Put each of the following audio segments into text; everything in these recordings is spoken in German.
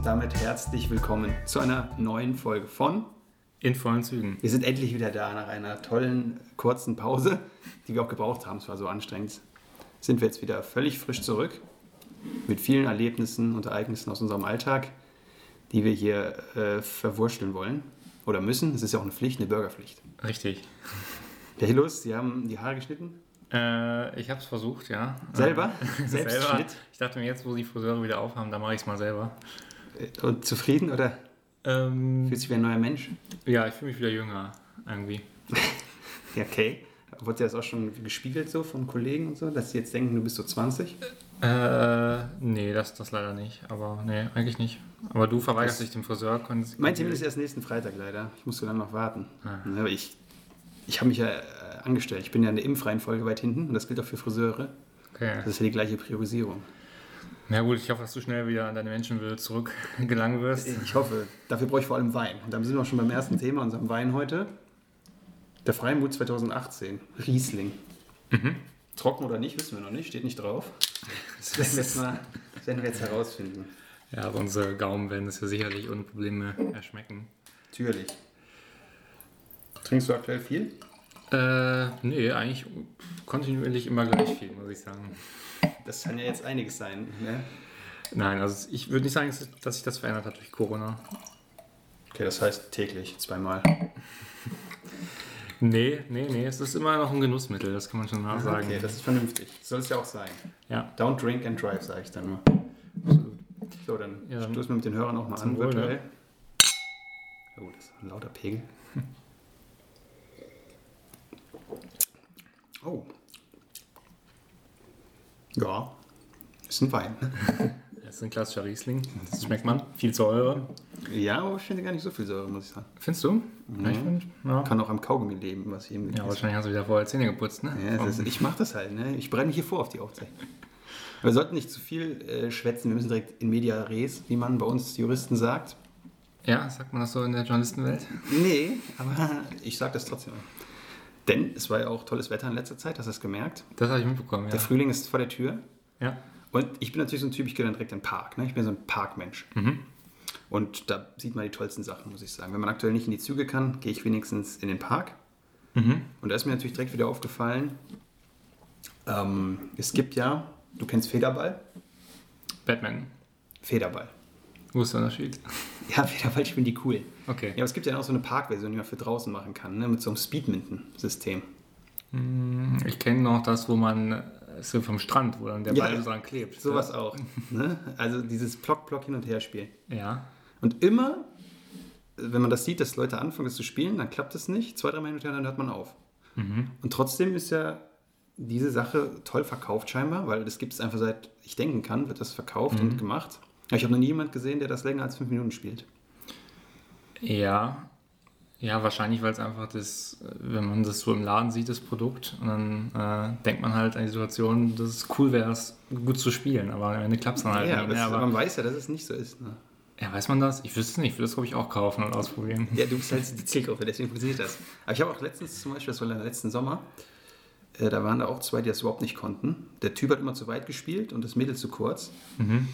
und damit herzlich willkommen zu einer neuen Folge von In vollen Zügen. Wir sind endlich wieder da nach einer tollen kurzen Pause, die wir auch gebraucht haben. Es war so anstrengend. Sind wir jetzt wieder völlig frisch zurück mit vielen Erlebnissen und Ereignissen aus unserem Alltag, die wir hier äh, verwurschteln wollen oder müssen. Es ist ja auch eine Pflicht, eine Bürgerpflicht. Richtig. Der Hilus, Sie haben die Haare geschnitten? Äh, ich habe es versucht, ja. Selber? Selbstschnitt? selber. Ich dachte mir, jetzt, wo die Friseure wieder aufhaben, da mache ich es mal selber. Äh, Und zufrieden oder Ähm, fühlst du dich wie ein neuer Mensch? ja, ich fühle mich wieder jünger, irgendwie. Ja, okay. Wurde dir das auch schon gespiegelt so von Kollegen und so, dass sie jetzt denken, du bist so 20? Äh, nee, das, das leider nicht. Aber nee, eigentlich nicht. Aber du verweigerst Das- dich dem Friseur. Mein Termin ist erst nächsten Freitag leider. Ich musste dann noch warten. Ah. Aber ich, ich habe mich ja äh, angestellt. Ich bin ja in der Impfreihenfolge weit hinten und das gilt auch für Friseure. Okay. Das ist ja die gleiche Priorisierung. Na gut, ich hoffe, dass du schnell wieder an deine Menschenwürde zurückgelangen wirst. Ich hoffe, dafür brauche ich vor allem Wein. Und dann sind wir auch schon beim ersten Thema, unserem Wein heute. Der Freimut 2018, Riesling. Mhm. Trocken oder nicht, wissen wir noch nicht, steht nicht drauf. Das werden wir jetzt, mal, werden wir jetzt herausfinden. Ja, aber unsere Gaumen werden es ja sicherlich ohne Probleme erschmecken. Natürlich. Trinkst du aktuell viel? Äh, nee, eigentlich kontinuierlich immer gleich viel, muss ich sagen. Das kann ja jetzt einiges sein. Ne? Nein, also ich würde nicht sagen, dass sich- das verändert hat durch Corona. Okay, das heißt täglich, zweimal. Nee, nee, nee, es ist immer noch ein Genussmittel, das kann man schon mal sagen. Okay, das ist vernünftig. Soll es ja auch sein. ja, Don't drink and drive, sage ich dann nur. absolut. So, dann Ja, stoßen wir mit den Hörern auch mal an, Wohl, ne? virtuell. Oh, das ist ein lauter Pegel. Oh. Ja, ist ein Wein. Das ist ein klassischer Riesling, das schmeckt man. Viel Säure. Ja, aber ich finde gar nicht so viel Säure, muss ich sagen. Findest du? Ja, ich find, ja. Kann auch am Kaugummi leben, was ich eben ja, wahrscheinlich hast du wieder vorher Zähne geputzt, ne? Ja, ist, ich mache das halt, ne? Ich brenne hier vor auf die Aufzeichnung. Wir sollten nicht zu viel äh, schwätzen, wir müssen direkt in media res, wie man bei uns Juristen sagt. ja, sagt man das so in der Journalistenwelt? Nee, aber ich sage das trotzdem. Denn es war ja auch tolles Wetter in letzter Zeit, hast du das gemerkt? Das habe ich mitbekommen, ja. Der Frühling ist vor der Tür. ja. Und ich bin natürlich so ein Typ, ich gehe dann direkt in den Park. Ne? Ich bin so ein Parkmensch. Mhm. Und da sieht man die tollsten Sachen, muss ich sagen. Wenn man aktuell nicht in die Züge kann, gehe ich wenigstens in den Park. Mhm. Und da ist mir natürlich direkt wieder aufgefallen, ähm, es gibt ja, du kennst Federball? Batman. Federball. Wo ist der Unterschied? Ja, Federball spielen die cool. Okay. Ja, aber es gibt ja auch so eine Parkversion, die man für draußen machen kann, ne? mit so einem Speedminton-System. Ich kenne noch das, wo man äh, so vom Strand, wo dann der Ja, Ball so dran klebt. Sowas auch. Ne? Also dieses Plock-Plock hin und her spielen. Ja. Und immer, wenn man das sieht, dass Leute anfangen, das zu spielen, dann klappt es nicht. Zwei, drei Mal hin und her, dann hört man auf. Und trotzdem ist ja diese Sache toll verkauft scheinbar, weil das gibt es einfach seit ich denken kann, wird das verkauft und gemacht. Ich habe noch nie jemanden gesehen, der das länger als fünf Minuten spielt. Ja. Ja, wahrscheinlich, weil es einfach das, äh, wenn man das so im Laden sieht, das Produkt, und dann äh, denkt man halt an die Situation, dass es cool wäre, es gut zu spielen, aber am Ende klappt es dann halt ja, nicht. es, Aber, man weiß ja, dass es nicht so ist. Ne? ja, weiß man das? Ich wüsste es nicht. Ich würde das, glaube ich, auch kaufen und ausprobieren. Ja, du bist halt die Zielgruppe, deswegen funktioniert das. Aber ich habe auch letztens zum Beispiel, das war letzten Sommer, äh, da waren da auch zwei, die das überhaupt nicht konnten. Der Typ hat immer zu weit gespielt und das Mädel zu kurz. Mhm.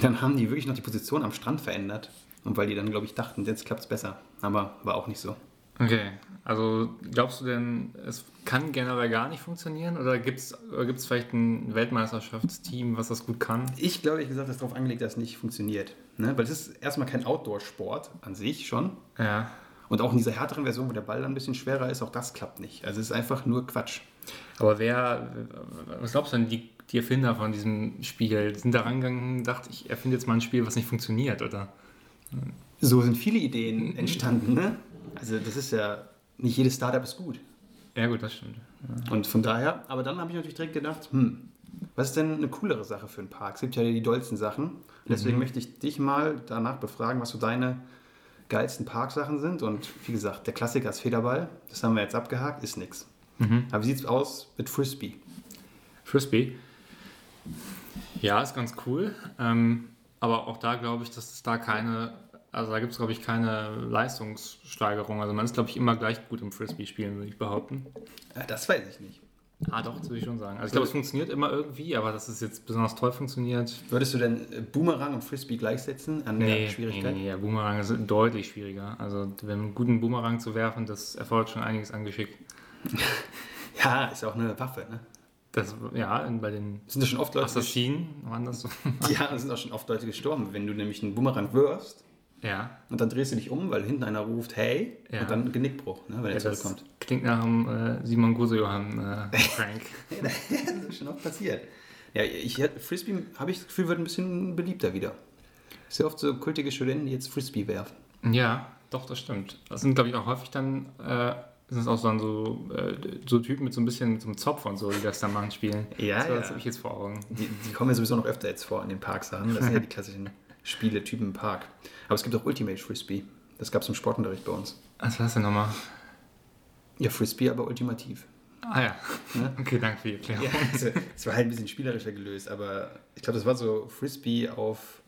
Dann haben die wirklich noch die Position am Strand verändert. Und weil die dann, glaube ich, dachten, jetzt klappt es besser. Aber war auch nicht so. Okay, also glaubst du denn, es kann generell gar nicht funktionieren oder gibt es gibt's vielleicht ein Weltmeisterschaftsteam, was das gut kann? Ich glaube, ich gesagt, das ist darauf angelegt, dass es nicht funktioniert. Ne? Weil es ist erstmal kein Outdoor-Sport an sich schon. Ja. Und auch in dieser härteren Version, wo der Ball dann ein bisschen schwerer ist, auch das klappt nicht. Also es ist einfach nur Quatsch. Aber wer, was glaubst du denn, die, die Erfinder von diesem Spiel sind da rangegangen und gedacht, ich erfinde jetzt mal ein Spiel, was nicht funktioniert, oder? So sind viele Ideen entstanden. Ne? Also das ist ja, nicht jedes Startup ist gut. Ja gut, das stimmt. Und von daher, aber dann habe ich natürlich direkt gedacht, hm, was ist denn eine coolere Sache für einen Park? Es gibt ja die dollsten Sachen. Und deswegen möchte ich dich mal danach befragen, was so deine geilsten Parksachen sind. Und wie gesagt, der Klassiker ist Federball. Das haben wir jetzt abgehakt, ist nix. Aber wie sieht es aus mit Frisbee? Frisbee. Ja, ist ganz cool. Ähm, aber auch da glaube ich, dass es da keine, also da gibt es glaube ich keine Leistungssteigerung. Also man ist glaube ich immer gleich gut im Frisbee spielen, würde ich behaupten. Das weiß ich nicht. Ah, doch, das würde ich schon sagen. Also ich glaube, es funktioniert immer irgendwie, aber dass es jetzt besonders toll funktioniert. Würdest du denn äh, Boomerang und Frisbee gleichsetzen an der Nee, Schwierigkeit? nee, nee, ja, Boomerang ist deutlich schwieriger. Also, wenn einen guten Boomerang zu werfen, das erfordert schon einiges an Geschick. Ja, ist auch eine Waffe, ne? Das, ja, bei den Sind da schon oft Leute, Assassinen waren das so. ja, es sind auch schon oft Leute gestorben, wenn du nämlich einen Boomerang wirfst ja, und dann drehst du dich um, weil hinten einer ruft, hey, Ja. und dann Genickbruch, ne, wenn er ja das zurückkommt. klingt nach einem äh, Simon Gose-Johann äh, Frank. das ist schon oft passiert. Ja, ich, Frisbee, habe ich das Gefühl, wird ein bisschen beliebter wieder. Sehr oft so kultige Studenten, die jetzt Frisbee werfen. ja, doch, das stimmt. Das sind, glaube ich, auch häufig dann, äh, sind es auch dann so, äh, so Typen mit so ein bisschen mit so einem Zopf und so, die das dann machen, spielen. Ja, das, ja. Das habe ich jetzt vor Augen. Die, die kommen ja sowieso noch öfter jetzt vor in den Parksachen. Das sind ja die klassischen Spieletypen im Park. Aber es gibt auch Ultimate Frisbee. Das gab es im Sportunterricht bei uns. Was war das denn nochmal? Ja, Frisbee, aber ultimativ. Ah ja. Ne? Okay, danke für die Erklärung. Ja, also, es war halt ein bisschen spielerischer gelöst, aber ich glaube, das war so Frisbee auf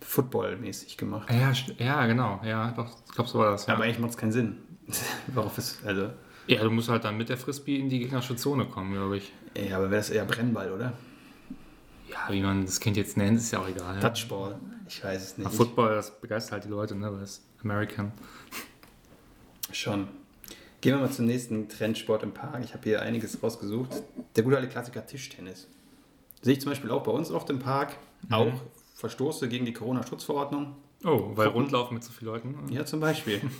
Football-mäßig gemacht. Ja, ja, genau. Ja, doch, ich glaube, so war das. Ja. Aber eigentlich macht es keinen Sinn. Worauf ist, also, ja, du musst halt dann mit der Frisbee in die gegnerische Zone kommen, glaube ich. ja, aber wäre das eher Brennball, oder? Ja, wie man das Kind jetzt nennt, ist ja auch egal. Ja. Touchball. Ich weiß es nicht. Aber Football, das begeistert halt die Leute, ne? Weil es American. Schon. Gehen wir mal zum nächsten Trendsport im Park. Ich habe hier einiges rausgesucht. Der gute alte Klassiker Tischtennis. Sehe ich zum Beispiel auch bei uns oft im Park. Auch Verstoße gegen die Corona-Schutzverordnung. Oh, weil. Rundlaufen mit so vielen Leuten. Ja, zum Beispiel.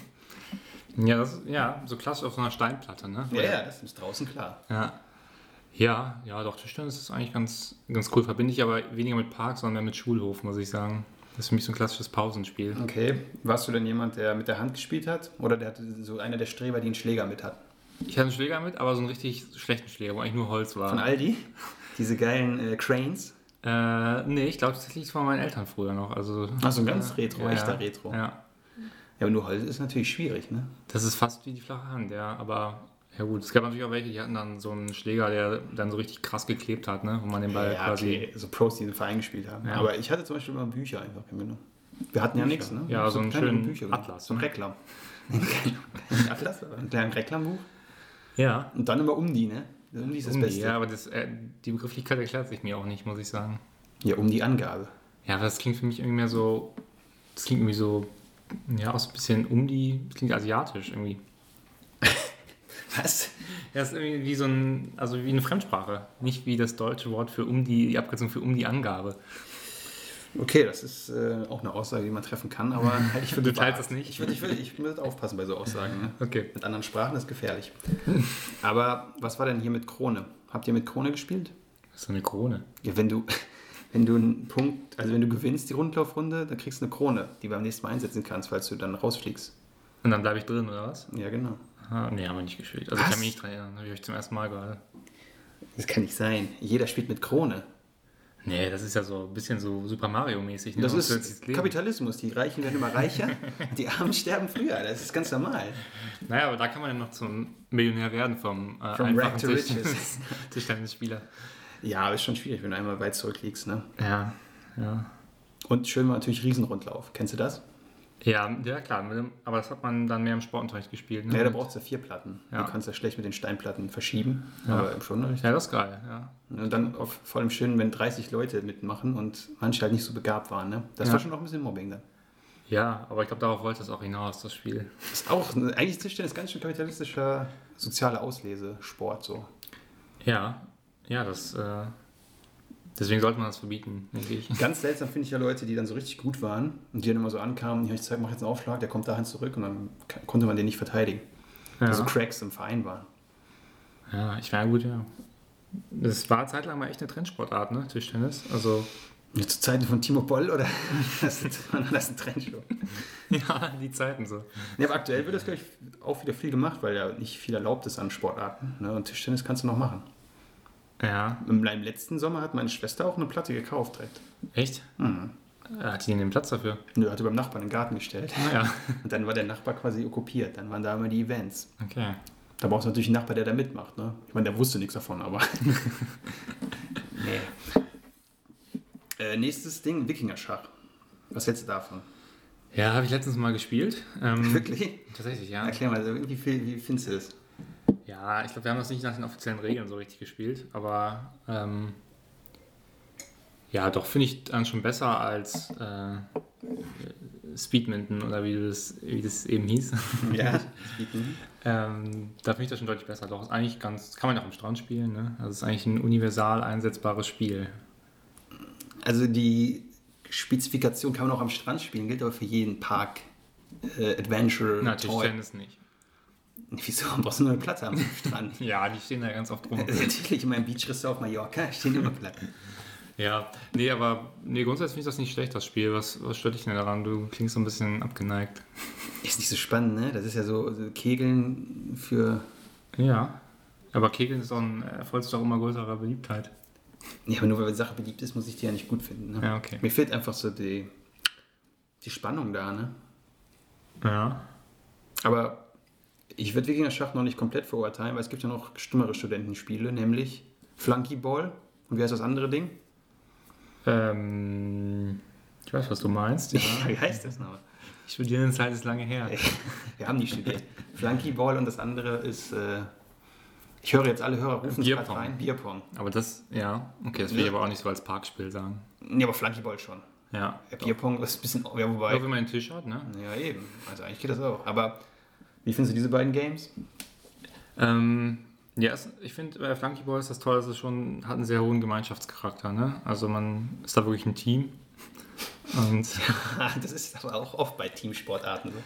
Ja, das, ja, so klassisch auf so einer Steinplatte, ne? ja, ja, das ist draußen klar. Ja. Ja, ja, doch, Tischtennis ist eigentlich ganz, ganz cool. Verbinde ich aber weniger mit Park, sondern mehr mit Schulhof, muss ich sagen. Das ist für mich so ein klassisches Pausenspiel. Okay. Warst du denn jemand, der mit der Hand gespielt hat? Oder der hatte so einer der Streber, die einen Schläger mit hat? Ich hatte einen Schläger mit, aber so einen richtig schlechten Schläger, wo eigentlich nur Holz war. Von Aldi? Diese geilen äh, Cranes? Äh, nee, ich glaube tatsächlich von meinen Eltern früher noch. Also, Ach, so ein ganz äh, Retro, ja, echter. Retro. Ja. Ja, aber nur Holz ist natürlich schwierig, ne? Das ist fast wie die flache Hand, ja. Aber ja gut, es gab natürlich auch welche, die hatten dann so einen Schläger, der dann so richtig krass geklebt hat, ne? Wo man den Ball ja, quasi. okay. So Pros, die im Verein gespielt haben. Ja. Aber ich hatte zum Beispiel immer Bücher einfach genommen. Wir hatten ja nichts, ne? Ja, so einen kleine schönen Bücher, Atlas, So ein ne? Reklam. Ein Atlas, aber ein kleines Reklambuch. Ja. Und dann immer um die, ne? Um die ist das Um die, Beste. ja, aber das, äh, die Begrifflichkeit erklärt sich mir auch nicht, muss ich sagen. ja, um die Angabe. Ja, aber das klingt für mich irgendwie mehr so. Das klingt irgendwie so. Ja, auch so ein bisschen um die. Das klingt asiatisch irgendwie. Was? Ja, das ist irgendwie wie so ein. Also wie eine Fremdsprache. Nicht wie das deutsche Wort für um die. Die Abkürzung für um die Angabe. Okay, das ist äh, auch eine Aussage, die man treffen kann, aber halt ich für Du teilst das nicht? Ich würde ich würd, ich würd aufpassen bei so Aussagen. Ne? Okay. Mit anderen Sprachen ist gefährlich. aber was war denn hier mit Krone? Habt ihr mit Krone gespielt? Das ist eine Krone. Ja, wenn du, wenn du einen Punkt, also wenn du gewinnst die Rundlaufrunde, dann kriegst du eine Krone, die du beim nächsten Mal einsetzen kannst, falls du dann rausfliegst. Und dann bleibe ich drin, oder was? Ja, genau. Ah, nee, haben wir nicht gespielt. Also Was? ich kann mich nicht dran erinnern. Habe ich euch zum ersten Mal gerade. Das kann nicht sein. Jeder spielt mit Krone. Nee, das ist ja so ein bisschen so Super Mario-mäßig. Ne? Das ist. Kapitalismus. Die Reichen werden immer reicher, die Armen sterben früher. Das ist ganz normal. Naja, aber da kann man ja noch zum Millionär werden vom äh, From einfachen. Tischtennisspieler. Ja, aber ist schon schwierig, wenn du einmal weit zurückliegst. Ne? Ja, ja. Und schön war natürlich Riesenrundlauf. Kennst du das? Ja, ja klar, aber das hat man dann mehr im Sportunterricht gespielt. Ne? Ja, da brauchst du vier Platten. Ja. Du kannst ja schlecht mit den Steinplatten verschieben, Ja. aber im ja, das ist geil, ja. Und dann auch vor allem schön, wenn 30 Leute mitmachen und manche halt nicht so begabt waren. Ne? Das Ja. war schon auch ein bisschen Mobbing dann. Ja, aber ich glaube, darauf wollte es auch hinaus, das Spiel. Das ist auch, eigentlich Tischtennis ist ganz schön kapitalistischer soziale Auslesesport so. Ja, ja, das, äh, deswegen sollte man das verbieten, denke ich. Ganz seltsam finde ich ja Leute, die dann so richtig gut waren und die dann immer so ankamen, ja, ich zeig, mach jetzt einen Aufschlag, der kommt dahin zurück und dann konnte man den nicht verteidigen. Ja, Also Cracks im Verein waren. ja ich war gut, ja. Das war zeitlang mal echt eine Trendsportart, ne, Tischtennis. Also, Zu Zeiten von Timo Boll oder das ist, das ein Trendshow? ja, die Zeiten so. Ja, aber aktuell wird das, glaube ich, auch wieder viel gemacht, weil ja nicht viel erlaubt ist an Sportarten. Ne? Und Tischtennis kannst du noch machen. Ja, Im, letzten Sommer hat meine Schwester auch eine Platte gekauft direkt. echt? Mhm. Äh, Hat die denn den Platz dafür? Nö, hatte beim Nachbarn in den Garten gestellt. Naja, Und dann war der Nachbar quasi okkupiert. Dann waren da immer die Events. okay. Da brauchst du natürlich einen Nachbar, der da mitmacht. Ne? Ich meine, der wusste nichts davon, aber. nee. Äh, nächstes Ding, Wikingerschach. Was hältst du davon? Ja, habe ich letztens mal gespielt. Ähm, Wirklich? tatsächlich, ja. Erklär mal, also wie, viel, wie findest du das? Ja, ich glaube, wir haben das nicht nach den offiziellen Regeln so richtig gespielt, aber ähm, ja, doch finde ich dann schon besser als äh, Speedminton oder wie das, wie das eben hieß. Ja, ähm, da finde ich das schon deutlich besser. Doch, ist eigentlich ganz, kann man ja auch am Strand spielen, ne? Also es ist eigentlich ein universal einsetzbares Spiel. Also die Spezifikation kann man auch am Strand spielen, gilt aber für jeden Park, äh, Adventure, Na, Tischtennis nicht. Wieso? Brauchst du nur eine Platte am Strand? Ja, die stehen da ganz oft rum. Natürlich, in meinem Beach-Restaurant auf Mallorca stehen immer Platten. Ja, nee, aber nee, grundsätzlich finde ich das nicht schlecht, das Spiel. Was, was stört dich denn daran? Du klingst so ein bisschen abgeneigt. Ist nicht so spannend, ne? Das ist ja so, so Kegeln für. Ja. Aber Kegeln ist auch ein sich auch immer größerer Beliebtheit. Ja, aber nur weil die Sache beliebt ist, muss ich die ja nicht gut finden. Ne? Ja, okay. Mir fehlt einfach so die, die Spannung da, ne? Ja. Aber ich würde Wikinger Schach noch nicht komplett verurteilen, weil es gibt ja noch stummere Studentenspiele, nämlich Flunkyball. Und wie heißt das andere Ding? Ähm, ich weiß, was du meinst. Ja. wie heißt das noch? Studierendenzeit ist lange her. Wir haben nicht studiert. Flunkyball und das andere ist, äh, ich höre jetzt alle Hörer rufen Bierpong. gerade rein, Bierpong. Aber das, ja, okay, das will ich aber auch nicht so als Parkspiel sagen. Nee, aber Flunkyball schon. Ja. Ja, Bierpong ist ein bisschen, ja, wobei, Auch wenn man einen Tisch hat, ne? ja eben, also eigentlich geht das auch. Aber wie findest du diese beiden Games? Ähm, ja, es, ich finde, bei Flunkyball ist das toll, dass es schon hat einen sehr hohen Gemeinschaftscharakter, ne? Also man ist da wirklich ein Team. Und das ist aber auch oft bei Teamsportarten so.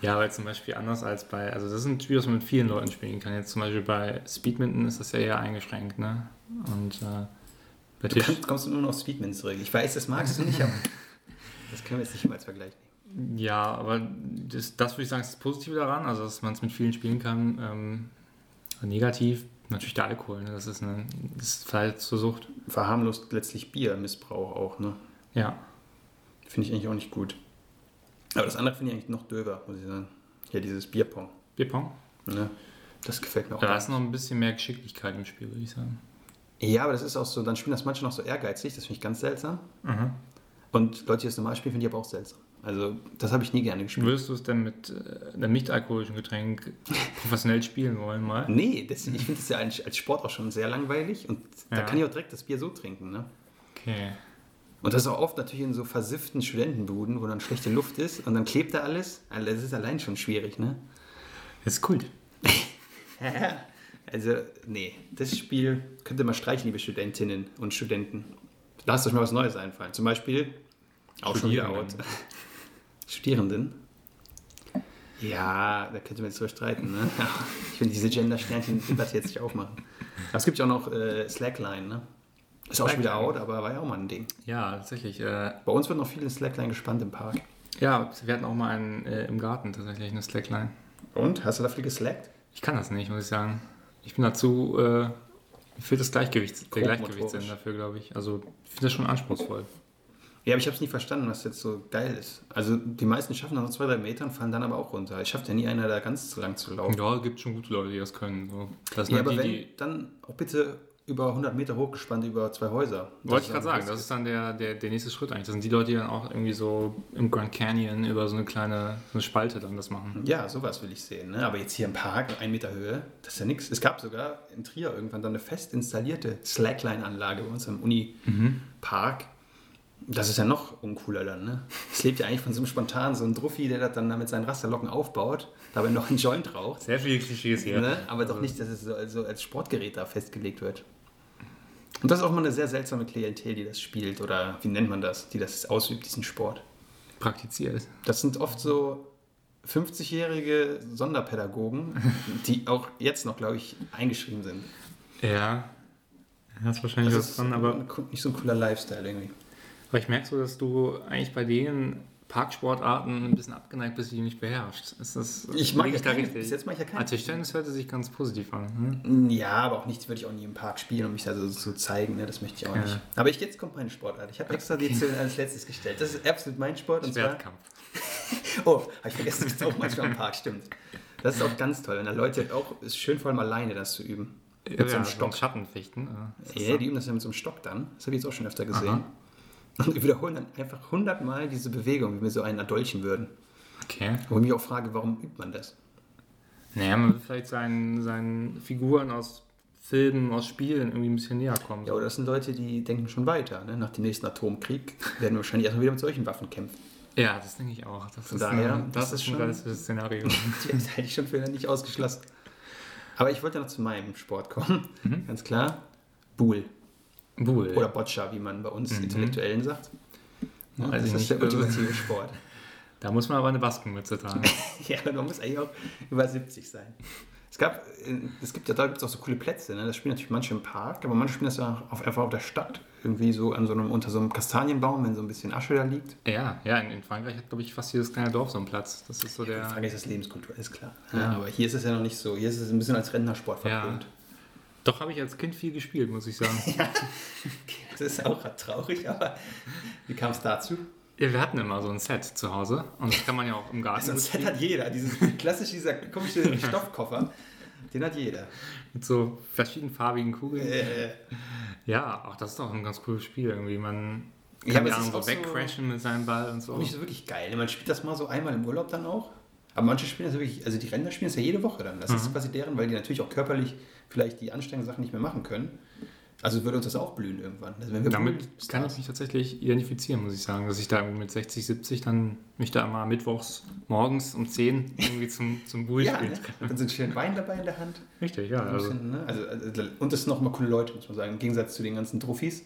ja, weil zum Beispiel anders als bei, also das ist ein Spiel, das man mit vielen Leuten spielen kann. Jetzt zum Beispiel bei Speedminton ist das ja eher eingeschränkt, ne? Und äh, bei Du Tisch. kannst, kommst du nur noch auf Speedman zurück. Ich weiß, das magst du nicht, aber das können wir jetzt nicht mal als Vergleich nehmen. Ja, aber das, das würde ich sagen, ist das Positive daran, also dass man es mit vielen spielen kann. Ähm, negativ, natürlich der Alkohol, ne? das ist eine, das verleitet zur Sucht. Verharmlost letztlich Biermissbrauch auch, ne? Ja, Finde ich eigentlich auch nicht gut. Aber das andere finde ich eigentlich noch döver, muss ich sagen. Ja, dieses Bierpong. Bierpong. Ne? Das gefällt mir auch. Da ist noch ein bisschen mehr Geschicklichkeit im Spiel, würde ich sagen. Ja, aber das ist auch so, dann spielen das manche noch so ehrgeizig, das finde ich ganz seltsam. Und Leute, die das normal spielen, finde ich aber auch seltsam. Also, das habe ich nie gerne gespielt. Würdest du es denn mit äh, einem nicht-alkoholischen Getränk professionell spielen wollen mal? Nee, das, ich finde das ja als Sport auch schon sehr langweilig und da Ja. kann ich auch direkt das Bier so trinken. Ne? Okay. Und das ist auch oft natürlich in so versifften Studentenbuden, wo dann schlechte Luft ist und dann klebt da alles. Also Das ist allein schon schwierig, ne? Das ist cool. Also, nee, das Spiel könnte man streichen, liebe Studentinnen und Studenten. Lasst euch mal was Neues einfallen. Zum Beispiel auch schon wieder out. Studierenden. Ja, da könnte man jetzt drüber streiten, ne? Ich will diese Gender-Sternchen-Debatte jetzt nicht aufmachen. Aber es gibt ja auch noch äh, Slackline, ne? Ist auch schon wieder Slackline. out, aber war ja auch mal ein Ding. Ja, tatsächlich. Äh, Bei uns wird noch viel in Slackline gespannt im Park. ja, wir hatten auch mal einen äh, im Garten tatsächlich, eine Slackline. Und? Hast du dafür geslackt? Ich kann das nicht, muss ich sagen. Ich bin dazu, äh, fehlt das Gleichgewicht, der. Gleichgewichtssinn dafür, glaube ich. Also, ich finde das schon anspruchsvoll. Ja, aber ich habe es nie verstanden, was jetzt so geil ist. Also die meisten schaffen dann noch zwei, drei Meter und fallen dann aber auch runter. Ich schafft ja nie einer, da ganz zu lang zu laufen. Ja, gibt schon gute Leute, die das können. So. Das Ja, aber die, wenn, die, dann auch bitte über 100 Meter hochgespannt über zwei Häuser. Das wollte ich gerade sagen, das ist dann der, der, der nächste Schritt eigentlich. Das sind die Leute, die dann auch irgendwie so im Grand Canyon über so eine kleine so eine Spalte dann das machen. Ja, sowas will ich sehen. Ne? Aber jetzt hier im Park, ein Meter Höhe, das ist ja nichts. Es gab sogar in Trier irgendwann dann eine fest installierte Slackline-Anlage bei uns am Uni-Park. Das ist ja noch uncooler dann. Ne? Es lebt ja eigentlich von so einem spontanen, so einem Druffi, der das dann mit seinen Rasterlocken aufbaut, dabei noch einen Joint raucht. Sehr viele Klischees hier. Ne? Aber doch nicht, dass es so also als Sportgerät da festgelegt wird. Und das ist auch mal eine sehr seltsame Klientel, die das spielt. Oder wie nennt man das? Die das ausübt, diesen Sport. Praktiziert. Das sind oft so 50-jährige Sonderpädagogen, die auch jetzt noch, glaube ich, eingeschrieben sind. Ja. Hast wahrscheinlich Das was ist dran, aber, nicht so ein cooler Lifestyle irgendwie. Aber ich merke so, dass du eigentlich bei den Parksportarten ein bisschen abgeneigt bist, die du nicht beherrschst. Ist das Ich mag ja da keine- richtig? bis jetzt mag ich ja keine. Ah, Tischtennis hörte sich ganz positiv an. Hm? Ja, aber auch nichts würde ich auch nie im Park spielen, um mich da so zu zeigen. Ne? Das möchte ich auch Ja. nicht. Aber ich, jetzt kommt meine Sportart. Ich habe extra die zu- als letztes gestellt. Das ist absolut mein Sport. Und zwar, Schwertkampf. oh, habe ich vergessen, das ist auch manchmal im Park, stimmt. Das ist auch ganz toll. Wenn da Leute auch, ist schön vor allem alleine das zu üben. Mit so einem Stock. Schattenfechten. ist das Ja, so? die üben das ja mit so einem Stock dann. Das habe ich jetzt auch schon öfter gesehen. Aha. Und die wiederholen dann einfach hundertmal diese Bewegung, wie wir so einen erdolchen würden. Okay. Wo ich mich auch frage, warum übt man das? Naja, man will vielleicht seinen, seinen Figuren aus Filmen, aus Spielen irgendwie ein bisschen näher kommen. Ja, oder das sind Leute, die denken schon weiter. Ne? Nach dem nächsten Atomkrieg werden wir wahrscheinlich erstmal wieder mit solchen Waffen kämpfen. Ja, das denke ich auch. Das Von ist, daher, ein, das das ist ist ein schon- realistisches Szenario. Die hätte ich schon für nicht ausgeschlossen. Aber ich wollte noch zu meinem Sport kommen. Ganz klar. Buhl. Bull. Oder Boccia, wie man bei uns Intellektuellen sagt. Ja, Weiß das ist der nicht. ultimative Sport. Da muss man aber eine Baskenmütze tragen. ja, man muss eigentlich auch über 70 sein. Es gab, äh, es gibt ja da gibt's auch so coole Plätze, ne? Das spielen natürlich manche im Park, aber manche spielen das ja auch auf, einfach auf der Stadt. Irgendwie so an so einem, unter so einem Kastanienbaum, wenn so ein bisschen Asche da liegt. ja, ja, in, in Frankreich hat, glaube ich, fast jedes kleine Dorf so einen Platz. Das ist so der. Frankreich ist das Lebenskultur, ist klar. Ja. Ja, aber hier ist es ja noch nicht so. Hier ist es ein bisschen als Rentnersport verpönt. Doch habe ich als Kind viel gespielt, muss ich sagen. Das ist auch traurig, aber wie kam es dazu? Ja, wir hatten immer so ein Set zu Hause und das kann man ja auch im Garten So ein Set hat jeder. Dieses klassisch, dieser komische Stoffkoffer, den hat jeder. mit so verschiedenfarbigen Kugeln. Äh, Ja, auch das ist doch ein ganz cooles Spiel irgendwie. Man Ja, kann ja, so auch so- wegcrashen mit seinem Ball und so. auch nicht so wirklich geil. Man spielt das mal so einmal im Urlaub dann auch. Aber manche spielen das wirklich, also die Rentner spielen das ja jede Woche dann. Das Mhm. ist quasi deren, weil die natürlich auch körperlich vielleicht die anstrengenden Sachen nicht mehr machen können. Also würde uns das auch blühen irgendwann. Also Damit blühen, kann ich mich tatsächlich identifizieren, muss ich sagen, dass ich da irgendwie mit 60, 70 dann mich da immer mittwochs morgens um 10 irgendwie zum, zum Bull ja, spielen ne? dann sind schön Wein dabei in der Hand. Richtig, ja. Also, bisschen, ne? also, also, und das sind auch mal coole Leute, muss man sagen, im Gegensatz zu den ganzen Trophys.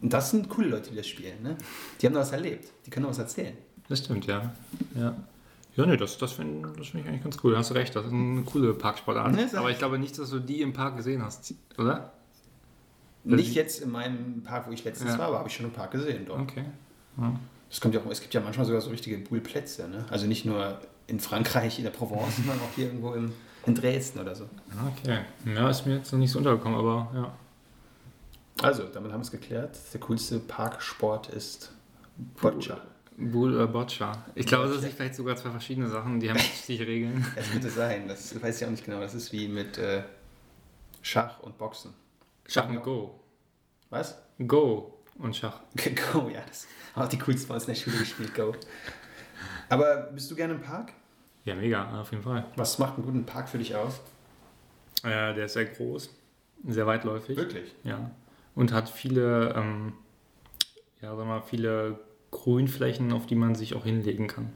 Und das sind coole Leute, die das spielen. Ne? Die haben da was erlebt. Die können da was erzählen. das stimmt, ja. Ja, ja nee, das, das finde das find ich eigentlich ganz cool. Da hast du recht, das ist eine coole Parksportart. Ne, sag Aber ich. glaube nicht, dass du die im Park gesehen hast, oder? Nicht jetzt in meinem Park, wo ich letztens Ja. war, aber habe ich schon im Park gesehen dort. Okay. Ja. Das kommt ja auch, es gibt ja manchmal sogar so richtige Bullplätze. Ne? Also nicht nur in Frankreich, in der Provence, sondern auch hier irgendwo im, in Dresden oder so. Okay. Ja, ist mir jetzt noch nicht so untergekommen, aber ja. Also, damit haben wir es geklärt. Der coolste Parksport ist Boccia. Bull oder Boccia. Ich glaube, das sind vielleicht sogar zwei verschiedene Sachen, die haben richtig Regeln. Das könnte sein, das weiß ich auch nicht genau. Das ist wie mit äh, Schach und Boxen. Schach und Go. Was? Go und Schach. Go, ja. Das haben auch die coolsten bei uns in der Schule gespielt, Go. Aber bist du gerne im Park? Ja, mega, auf jeden Fall. Was macht einen guten Park für dich aus? Äh, der ist sehr groß, sehr weitläufig. Wirklich? Ja. Und hat viele, ähm, ja, sag mal, viele Grünflächen, auf die man sich auch hinlegen kann.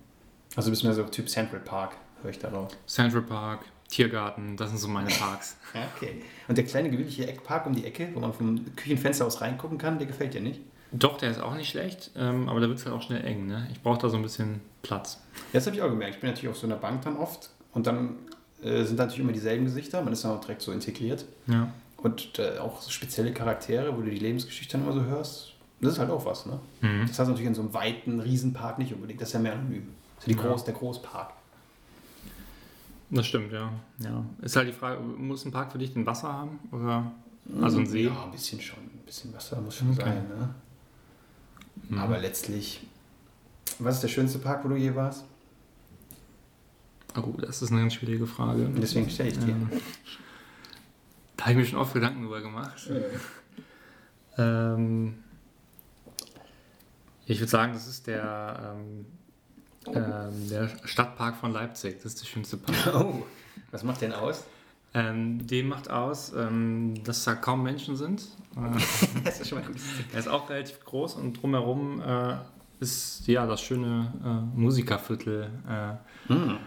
Also bist du mehr so Typ Central Park, höre ich daraus. Central Park, Tiergarten, das sind so meine Parks. Okay. Und der kleine gewöhnliche Eckpark um die Ecke, wo man vom Küchenfenster aus reingucken kann, der gefällt dir nicht? Doch, der ist auch nicht schlecht, ähm, aber da wird es halt auch schnell eng. Ne? Ich brauche da so ein bisschen Platz. Das habe ich auch gemerkt. Ich bin natürlich auf so einer Bank dann oft und dann äh, sind natürlich immer dieselben Gesichter. Man ist dann auch direkt so integriert. Ja. Und äh, auch so spezielle Charaktere, wo du die Lebensgeschichte dann immer so hörst. Das ist halt auch was, ne? Mhm. Das hast du natürlich in so einem weiten Riesenpark nicht unbedingt. Das ist ja mehr anonym. Das ist ja die Ja. Groß, der Großpark. Das stimmt, ja. ja. Ist halt die Frage, muss ein Park für dich denn Wasser haben? Oder also ein See? Ja, ein bisschen schon. Ein bisschen Wasser muss schon Okay. sein, ne? Mhm. Aber letztlich, was ist der schönste Park, wo du je warst? Ah, gut, das ist eine ganz schwierige Frage. Und deswegen stelle ich dir. Ähm, da habe ich mir schon oft Gedanken drüber gemacht. Ähm, ich würde sagen, das ist der, ähm, ähm, der Stadtpark von Leipzig. Das ist der schönste Park. Oh, was macht denn aus? Ähm, dem macht aus, ähm, dass da kaum Menschen sind. Das ist schon mal gut. er ist auch relativ groß und drumherum äh, ist ja das schöne äh, Musikerviertel äh, Hm,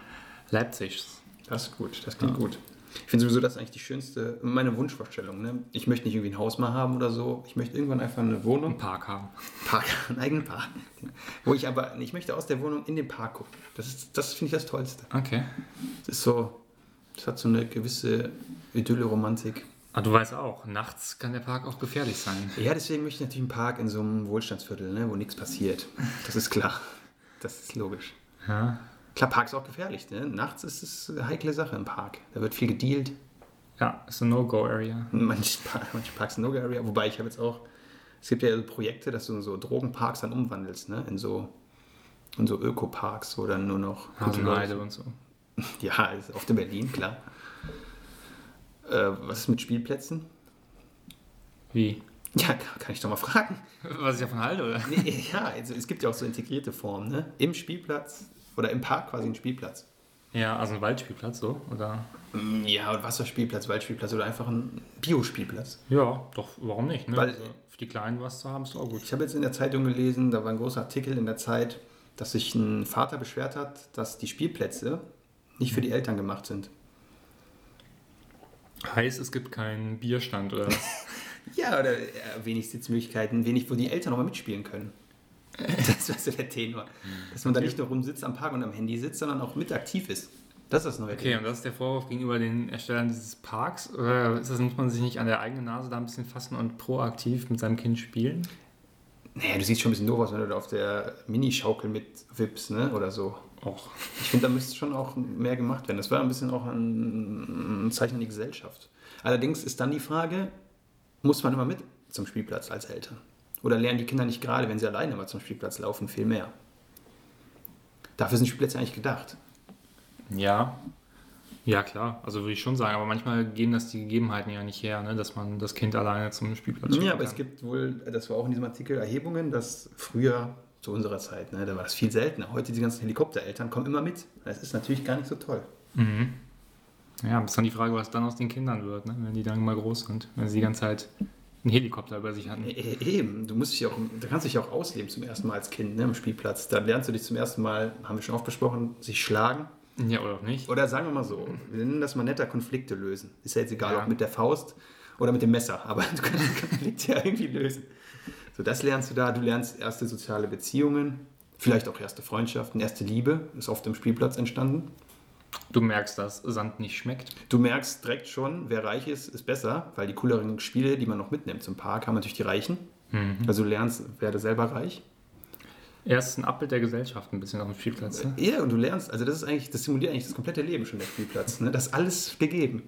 Leipzigs. das ist gut, das klingt gut. Ich finde sowieso, das ist eigentlich die schönste, meine Wunschvorstellung. Ne? Ich möchte nicht irgendwie ein Haus mal haben oder so. Ich möchte irgendwann einfach eine Wohnung, Einen Park haben. Park, einen eigenen Park. Wo ich aber, ich möchte aus der Wohnung in den Park gucken. Das, ist- das finde ich das Tollste. Okay. Das ist so, das hat so eine gewisse Idylle-Romantik. Aber du weißt auch, nachts kann der Park auch gefährlich sein. Ja, deswegen möchte ich natürlich einen Park in so einem Wohlstandsviertel, ne, wo nichts passiert. Das ist klar. Das ist logisch. Ja, Klar, Park ist auch gefährlich. Ne? Nachts ist es eine heikle Sache im Park. Da wird viel gedealt. ja ist eine No-Go-Area. Manche, manche Parks sind No-Area. Wobei ich habe jetzt auch, es gibt ja so Projekte, dass du so Drogenparks dann umwandelst, ne? in so, in so Ökoparks, wo dann nur noch Hasenheide und so. Ja, ist oft in Berlin, klar. Äh, was ist mit Spielplätzen? Wie? Ja, kann, kann ich doch mal fragen. Was ich davon halte, oder? Nee, ja, also es gibt ja auch so integrierte Formen, ne? Im Spielplatz oder im Park quasi ein Spielplatz. Ja, also ein Waldspielplatz so, oder? Mm, Ja, und Wasserspielplatz, Waldspielplatz oder einfach ein Biospielplatz. Ja, doch, warum nicht? Ne? Weil- also, für die Kleinen was zu haben, ist auch gut. Ich habe jetzt in der Zeitung gelesen, da war ein großer Artikel in der Zeit, dass sich ein Vater beschwert hat, dass die Spielplätze nicht für die Eltern gemacht sind. Heißt, es gibt keinen Bierstand oder was? Ja, oder äh, wenig Sitzmöglichkeiten, wenig, wo die Eltern noch mal mitspielen können. Das war so der Tenor. Dass man da nicht nur rumsitzt am Park und am Handy sitzt, sondern auch mit aktiv ist. Das ist das neue Okay, und das ist der Vorwurf gegenüber den Erstellern dieses Parks? Oder ist das, muss man sich nicht an der eigenen Nase da ein bisschen fassen und proaktiv mit seinem Kind spielen? Naja, du siehst schon ein bisschen doof aus, wenn du da auf der Minischaukel mit wippst, ne? Oder so. Och. Ich finde, da müsste schon auch mehr gemacht werden. Das war ein bisschen auch ein, ein Zeichen an die Gesellschaft. Allerdings ist dann die Frage, muss man immer mit zum Spielplatz als Eltern? Oder lernen die Kinder nicht gerade, wenn sie alleine mal zum Spielplatz laufen, viel mehr? Dafür sind Spielplätze eigentlich gedacht. Ja. Ja, klar. Also würde ich schon sagen. Aber manchmal geben das die Gegebenheiten ja nicht her, ne? dass man das Kind alleine zum Spielplatz Ja, schicken aber kann. es gibt wohl, das war auch in diesem Artikel, Erhebungen, dass früher zu unserer Zeit, ne, da war das viel seltener. Heute die ganzen Helikoptereltern kommen immer mit. Das ist natürlich gar nicht so toll. Mhm. Ja, ist dann die Frage, was dann aus den Kindern wird, ne? wenn die dann mal groß sind. Wenn sie die ganze Zeit einen Helikopter über sich hatten. E- Eben, du musst dich auch, du kannst dich auch ausleben zum ersten Mal als Kind ne, am Spielplatz. Da lernst du dich zum ersten Mal, haben wir schon oft besprochen, sich schlagen. Ja, oder auch nicht. Oder sagen wir mal so, wir nennen das mal netter Konflikte lösen. Ist ja jetzt egal, Ja. ob mit der Faust oder mit dem Messer, aber du kannst den Konflikt ja irgendwie lösen. So, das lernst du da. Du lernst erste soziale Beziehungen, vielleicht auch erste Freundschaften, erste Liebe, ist oft am Spielplatz entstanden. Du merkst, dass Sand nicht schmeckt. Du merkst direkt schon, wer reich ist, ist besser, weil die cooleren Spiele, die man noch mitnimmt zum Park, haben natürlich die Reichen. Mhm. Also du lernst, werde selber reich. Er ist ein Abbild der Gesellschaft ein bisschen auf dem Spielplatz. Ne? Ja, und du lernst, also das ist eigentlich, das simuliert eigentlich das komplette Leben schon, der Spielplatz. Ne? Das ist alles gegeben.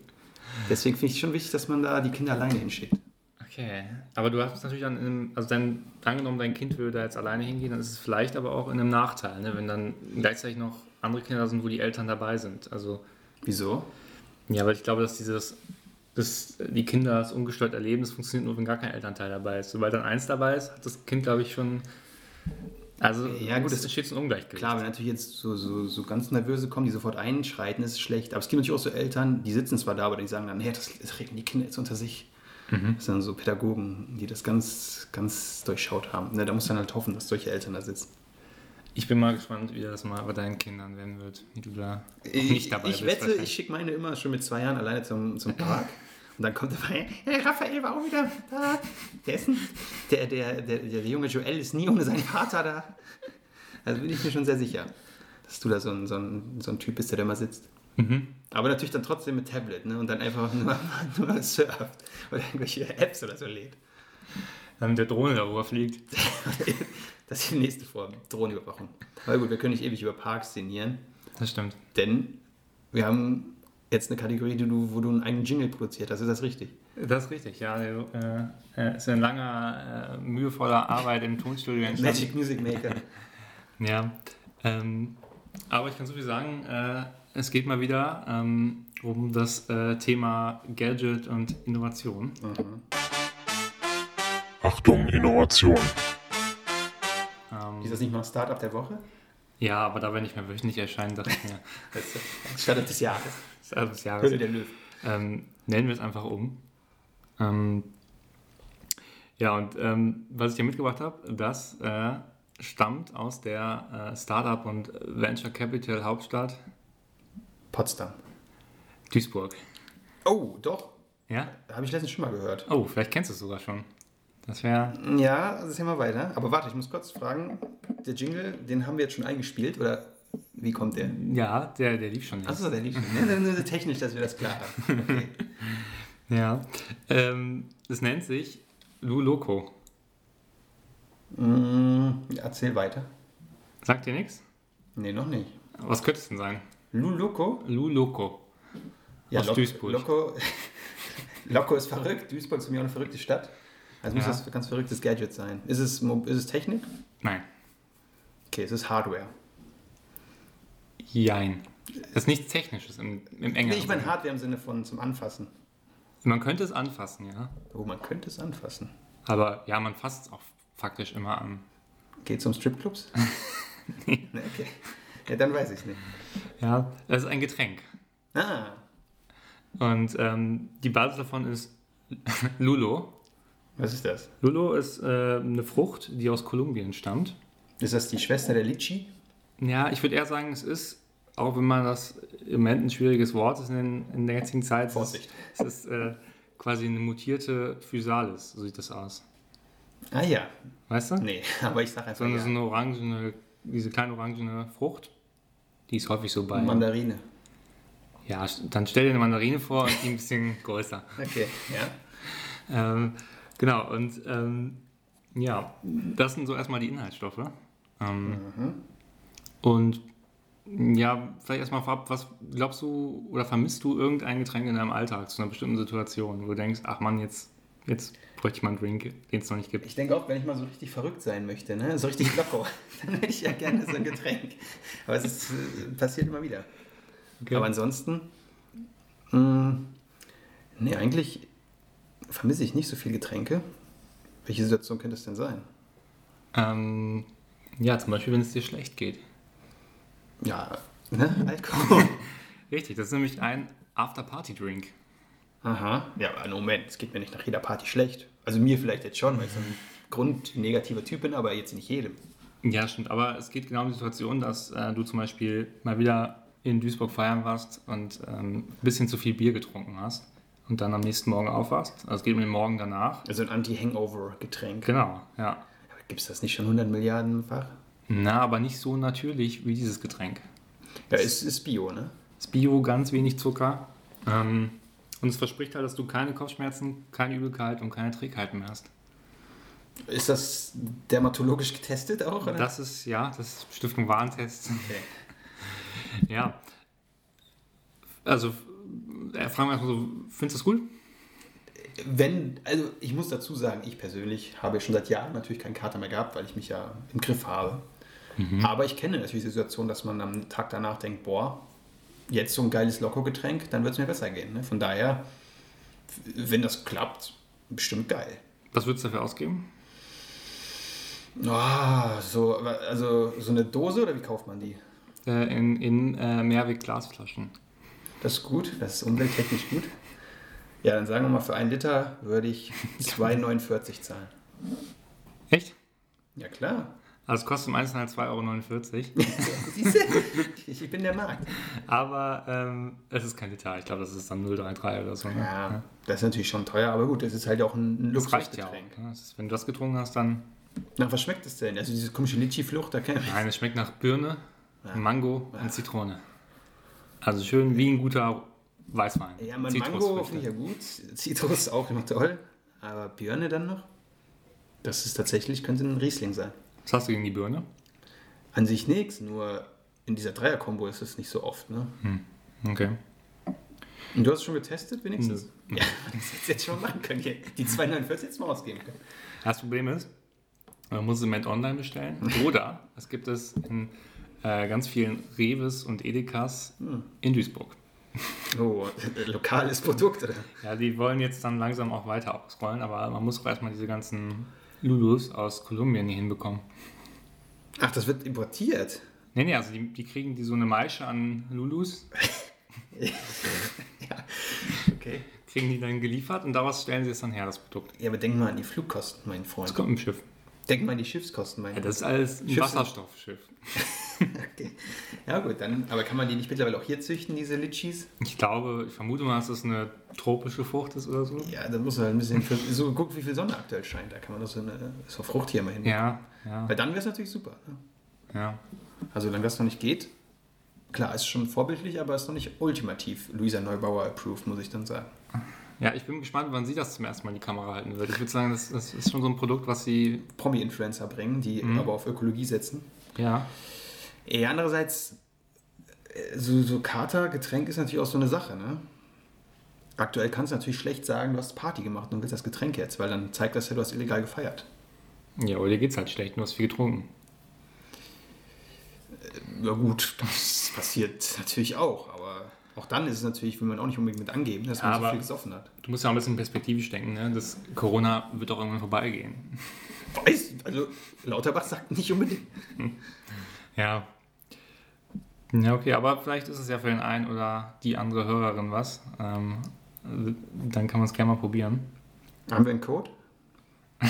Deswegen finde ich es schon wichtig, dass man da die Kinder alleine hinschickt. Okay, aber du hast es natürlich dann, in einem, also dann, angenommen, dein Kind würde da jetzt alleine hingehen, dann ist es vielleicht aber auch in einem Nachteil, ne? wenn dann gleichzeitig noch andere Kinder sind, wo die Eltern dabei sind. Also, Wieso? ja, weil ich glaube, dass dieses, dass die Kinder das ungestört erleben, das funktioniert nur, wenn gar kein Elternteil dabei ist. Sobald dann eins dabei ist, hat das Kind, glaube ich, schon, also, Ja, gut, es das- entsteht so ein Ungleichgewicht. Klar, wenn natürlich jetzt so, so, so ganz Nervöse kommen, die sofort einschreiten, ist es schlecht. Aber es gibt natürlich auch so Eltern, die sitzen zwar da, aber die sagen dann, hey, das, das regeln die Kinder jetzt unter sich. Das sind dann so Pädagogen, die das ganz, ganz durchschaut haben. Ne, da muss dann halt hoffen, dass solche Eltern da sitzen. Ich bin mal gespannt, wie das mal bei deinen Kindern werden wird, wie du da auch nicht dabei ich bist. wette, wahrscheinlich. ich schicke meine immer schon mit zwei Jahren alleine zum, zum Park. Und dann kommt dabei, hey, Raphael war auch wieder da. Der, ist ein, der, der, der, der junge Joel ist nie ohne seinen Vater da. Also bin ich mir schon sehr sicher, dass du da so ein, so ein, so ein Typ bist, der da immer sitzt. Mhm. Aber natürlich dann trotzdem mit Tablet ne? und dann einfach nur, nur surft oder irgendwelche Apps oder so lädt. Dann mit der Drohne darüber fliegt. Das ist die nächste Form, Drohnenüberwachung. Aber gut, wir können nicht ewig über Parks sinnieren, Das stimmt. denn wir haben jetzt eine Kategorie, die du, wo du einen eigenen Jingle produziert hast. Ist das richtig? Das ist richtig, ja. Der, äh, ist ein langer, äh, mühevoller Arbeit im Tonstudio entstanden. Magic Music Maker. Ja. Ähm, aber ich kann so viel sagen, äh, es geht mal wieder ähm, um das äh, Thema Gadget und Innovation. Achtung, Innovation. Ähm, Ist das nicht mal Startup der Woche? ja, aber da wir nicht mehr wöchentlich erscheinen, dachte ich mir, Startup des Jahres. alles des Jahres. Höhle der Löwen. ähm, nennen wir es einfach um. Ähm, ja, und ähm, was ich hier mitgebracht habe, das äh, stammt aus der äh, Startup und Venture Capital Hauptstadt Potsdam. Duisburg. Oh, doch. Ja? Habe ich letztens schon mal gehört. Oh, vielleicht kennst du es sogar schon. Das wäre. Ja, also sehen wir weiter. Aber warte, ich muss kurz fragen. Der Jingle, den haben wir jetzt schon eingespielt oder wie kommt der? Ja, der, der lief schon. Achso, der liegt schon. Ne, nur technisch, dass wir das klar haben. Okay. Ja. Ähm, das nennt sich Luloco. Mm, erzähl weiter. Sagt dir nichts? Nee, noch nicht. Was könnte es denn sein? Luloko? Luloco. Aus Lo- Duisburg. Loco, Loco ist verrückt. Duisburg ist für mich auch eine verrückte Stadt. Also muss Ja. das ein ganz verrücktes Gadget sein. Ist es, ist es Technik? Nein. Okay, es ist Hardware. Jein. Das ist nichts Technisches im, im engeren Nee, ich meine. Hardware im Sinne von zum Anfassen. Man könnte es anfassen, ja. Oh, man könnte es anfassen. Aber ja, man fasst es auch faktisch immer an. Geht es um Stripclubs? nee. Okay. Ja, dann weiß ich nicht. Ja, das ist ein Getränk. Ah, Und ähm, die Basis davon ist Lulo. Was ist das? Lulo ist äh, eine Frucht, die aus Kolumbien stammt. Ist das die Schwester der Litchi? Ja, ich würde eher sagen, es ist, auch wenn man das im Moment ein schwieriges Wort ist in, in der jetzigen Zeit, Vorsicht. es ist, es ist äh, quasi eine mutierte Physalis, so sieht das aus. Ah ja. Weißt du? Nee, aber ich sag einfach So eine, ja. so eine orangene, diese kleine orangene Frucht, die ist häufig so bei. Mandarine. ja, dann stell dir eine Mandarine vor und die ein bisschen größer. Okay, ja. Ähm, genau, und ähm, ja, das sind so erstmal die Inhaltsstoffe. Ähm, Und ja, vielleicht erstmal vorab, was glaubst du oder vermisst du irgendein Getränk in deinem Alltag zu einer bestimmten Situation, wo du denkst, ach man, jetzt, jetzt bräuchte ich mal einen Drink, den es noch nicht gibt. Ich denke auch, wenn ich mal so richtig verrückt sein möchte, ne? so richtig locker, dann hätte ich ja gerne so ein Getränk. Aber es ist, äh, passiert immer wieder. Okay. Aber ansonsten, mh, nee, eigentlich vermisse ich nicht so viel Getränke. Welche Situation könnte es denn sein? Ähm, ja, zum Beispiel, wenn es dir schlecht geht. Ja, ne? Alkohol. Richtig, das ist nämlich ein After-Party-Drink. Aha. Ja, aber Moment, es geht mir nicht nach jeder Party schlecht. Also mir vielleicht jetzt schon, weil ich so ein grundnegativer Typ bin, aber jetzt nicht jedem. Ja, stimmt. Aber es geht genau um die Situation, dass äh, du zum Beispiel mal wieder in Duisburg feiern warst und ähm, ein bisschen zu viel Bier getrunken hast und dann am nächsten Morgen aufwachst. Also es geht um den Morgen danach. Also ein Anti-Hangover-Getränk. Genau, ja. Gibt es das nicht schon 100 Milliardenfach? Na, aber nicht so natürlich wie dieses Getränk. Ja, es ist Bio, ne? Es ist Bio, ganz wenig Zucker. Ähm, und es verspricht halt, dass du keine Kopfschmerzen, keine Übelkeit und keine Trägheit mehr hast. Ist das dermatologisch getestet auch? Oder? Das ist, ja, das ist Stiftung Warentest. Okay. Ja. Also, äh, fragen wir erstmal so, findest du das gut? Wenn, also ich muss dazu sagen, ich persönlich habe schon seit Jahren natürlich keinen Kater mehr gehabt, weil ich mich ja im Griff habe. Aber ich kenne natürlich die Situation, dass man am Tag danach denkt, boah, jetzt so ein geiles Loco-Getränk, dann wird es mir besser gehen. Ne? Von daher, wenn das klappt, bestimmt geil. Was würdest du dafür ausgeben? Ah, so, also so eine Dose oder wie kauft man die? Äh, in in äh, Mehrweg-Glasflaschen. Das ist gut, das ist umwelttechnisch gut. Ja, dann sagen wir mal, für einen Liter würde ich 2,49 zahlen. Echt? Ja, klar. Also es kostet im Einzelnen halt 2,49 Euro. Siehst du? Ich bin der Markt. Aber ähm, es ist kein Liter. Ich glaube, das ist dann 0,33 oder so. Ne? Ja, das ist natürlich schon teuer, aber gut, das ist halt auch ein reicht ja auch. Luxusgetränk. Ne? Das ist, wenn du das getrunken hast, dann. Na, was schmeckt es denn? Also diese komische Litchi-Flucht, da kennt Nein, es schmeckt nach Birne, Ja. Mango und Zitrone. Also schön wie ein guter Weißwein. Ja, mein Mango Zitrusfrüchte. finde ich ja gut. Zitrus auch immer toll. Aber Birne dann noch? Das ist tatsächlich, könnte ein Riesling sein. Was hast du gegen die Birne? An sich nichts, nur in dieser Dreier-Kombo ist es nicht so oft. Ne? Okay. Und du hast es schon getestet, wenigstens? Ja, das hättest du jetzt schon machen können. Die 2,49 jetzt mal ausgeben können. Das Problem ist, man muss es im Moment online bestellen. Oder es gibt es in äh, ganz vielen Reves und Edekas in Duisburg. Oh, äh, lokales Produkt, oder? Ja, die wollen jetzt dann langsam auch weiter ausrollen, aber man muss auch erstmal diese ganzen Lulus aus Kolumbien hier hinbekommen. Ach, das wird importiert. Nee, nee, also die, die kriegen die so eine Maische an Lulus, Okay. kriegen die dann geliefert und daraus stellen sie es dann her, das Produkt. Ja, aber denk mal an die Flugkosten, mein Das Freund. kommt im Schiff. Denk mal an die Schiffskosten, mein Ja, das ist alles ein Schiff- Wasserstoffschiff. Okay. Ja gut, dann, aber kann man die nicht mittlerweile auch hier züchten, diese Litchis? Ich glaube, ich vermute mal, dass das eine tropische Frucht ist oder so. Ja, da muss man halt ein bisschen, für, so guck, wie viel Sonne aktuell scheint, da kann man doch so eine so Frucht hier mal hin. Ja, ja, Weil dann wäre es natürlich super. Ne? ja. Also wenn das noch nicht geht, klar, ist schon vorbildlich, aber ist noch nicht ultimativ Luisa Neubauer approved, muss ich dann sagen. Ja, ich bin gespannt, wann sie das zum ersten Mal in die Kamera halten wird. Ich würde sagen, das, das ist schon so ein Produkt, was sie. Promi-Influencer bringen, die Mhm. aber auf Ökologie setzen. Ja. Ja, andererseits, äh, so, so Kater-Getränk ist natürlich auch so eine Sache, ne? Aktuell kannst du natürlich schlecht sagen, du hast Party gemacht und willst das Getränk jetzt, weil dann zeigt das ja, du hast illegal gefeiert. Ja, aber dir geht's halt schlecht, du hast viel getrunken. Ja gut, das passiert natürlich auch, auch dann ist es natürlich, will man auch nicht unbedingt mit angeben, dass man Aber- so viel gesoffen hat. Du musst ja auch ein bisschen perspektivisch denken, ne? Das Corona wird auch irgendwann vorbeigehen. Weiß, also Lauterbach sagt nicht unbedingt. Ja. Ja, okay, aber vielleicht ist es ja für den einen oder die andere Hörerin was. Ähm, dann kann man es gerne mal probieren. Haben wir einen Code?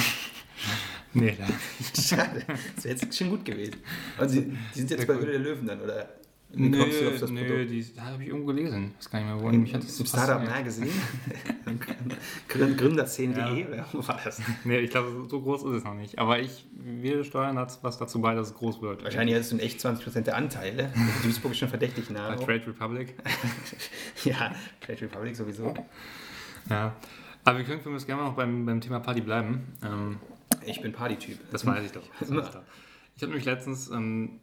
Nee, da. Schade. Das wäre jetzt schon gut gewesen. Und Sie, die sind jetzt bei. Höhle der Löwen dann, oder? Wie kommst du auf das nö, Produkt? die da habe ich irgendwo gelesen. Ich weiß gar nicht mehr, wo. Im, Mich hat das im Startup. Magazine? Grün- Gründerszene.de? Ja. Wo war das? Nee, ich glaube, so groß ist es noch nicht. Aber ich, wir steuern das, was dazu bei, dass es groß wird. Wahrscheinlich hast du in echt 20% der Anteile. Duisburg ist schon verdächtig nah. Bei Trade Republic. Ja, Trade Republic sowieso. Ja. Aber wir können für uns gerne noch beim, beim Thema Party bleiben. Ähm, Ich bin Partytyp. das weiß ich doch. Das weiß ich doch. Ich habe nämlich letztens ähm,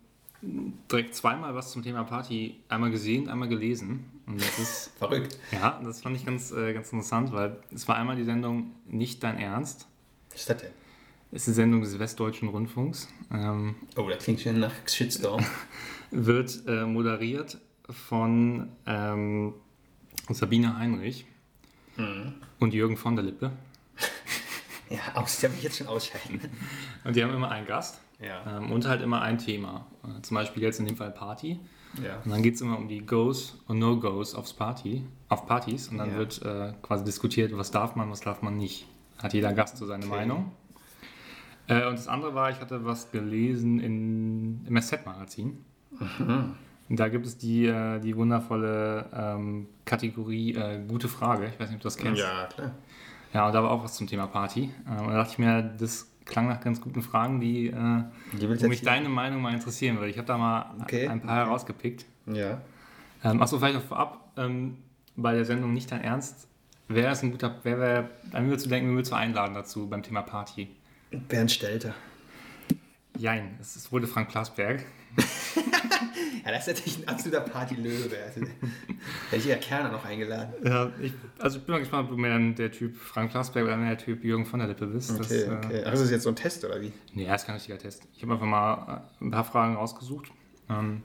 direkt zweimal was zum Thema Party einmal gesehen, einmal gelesen. Und das ist, Verrückt. ja, das fand ich ganz, äh, ganz interessant, weil es war einmal die Sendung Nicht dein Ernst. Was ist das denn? Das ist die Sendung des Westdeutschen Rundfunks. Ähm, Oh, das klingt schon nach Shitstorm. wird äh, moderiert von ähm, Sabine Heinrich und Jürgen von der Lippe. Ja, aus, da will ich jetzt schon ausscheiden. Und die haben immer einen Gast Ja. ähm, und halt immer ein Thema. Äh, zum Beispiel jetzt in dem Fall Party. ja. Und dann geht es immer um die Goes und No-Goes aufs Party, auf Partys. Und dann Ja. wird äh, quasi diskutiert, was darf man, was darf man nicht. Hat jeder Gast so seine Okay. Meinung. Äh, und das andere war, ich hatte was gelesen in, im SZ-Magazin. Da gibt es die, äh, die wundervolle ähm, Kategorie äh, Gute Frage. Ich weiß nicht, ob du das kennst. Ja, klar. Ja, und da war auch was zum Thema Party. Ähm, und da dachte ich mir, das klang nach ganz guten Fragen, die, äh, Die wo mich deine Meinung mal interessieren würde. Ich habe da mal Okay, ein paar okay. herausgepickt. Ja. Ähm, achso, vielleicht noch vorab, ähm, bei der Sendung Nicht dein Ernst, wäre es ein guter, wer wäre, an würdest du denken, wen würdest du einladen dazu beim Thema Party? Bernd Stelter. Jein, es ist- wurde Frank Plasberg. Ja, das ist natürlich ein absoluter Partylöwe. Also, hätte ich ja Kerner noch eingeladen. Ja, ich, also ich bin mal gespannt, ob du mehr der Typ Frank Plasberg oder mehr der Typ Jürgen von der Lippe bist. Das, Okay, äh, okay. Ach, ist das jetzt so ein Test, oder wie? Nee, das ist kein richtiger Test. Ich habe einfach mal äh, ein paar Fragen rausgesucht. Ähm,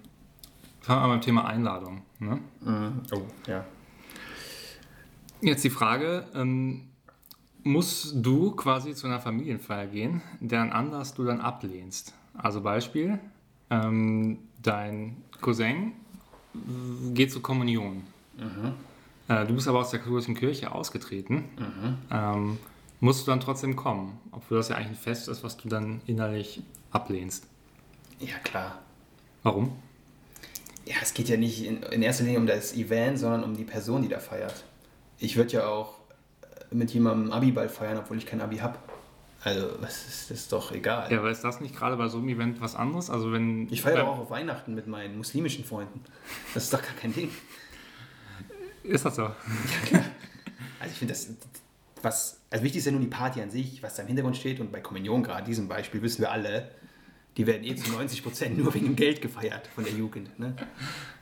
fangen wir an beim Thema Einladung. Ne? Oh, ja. Jetzt die Frage, ähm, musst du quasi zu einer Familienfeier gehen, deren Anlass du dann ablehnst? Also Beispiel, ähm, dein Cousin geht zur Kommunion. Äh, du bist aber aus der katholischen Kirche ausgetreten. Ähm, musst du dann trotzdem kommen, obwohl das ja eigentlich ein Fest ist, was du dann innerlich ablehnst. Ja, klar. Warum? Ja, es geht ja nicht in, in erster Linie um das Event, sondern um die Person, die da feiert. Ich würde ja auch äh, mit jemandem Abiball feiern, obwohl ich kein Abi habe. Also, das ist, das doch egal. Ja, aber ist das nicht gerade bei so einem Event was anderes? Also wenn Ich feiere auch auf Weihnachten mit meinen muslimischen Freunden. Das ist doch gar kein Ding. Ist das so? Also ich finde das, was, also wichtig ist ja nur die Party an sich, was da im Hintergrund steht und bei Kommunion gerade, diesem Beispiel, wissen wir alle, die werden eh zu 90 Prozent nur wegen dem Geld gefeiert von der Jugend. Ne?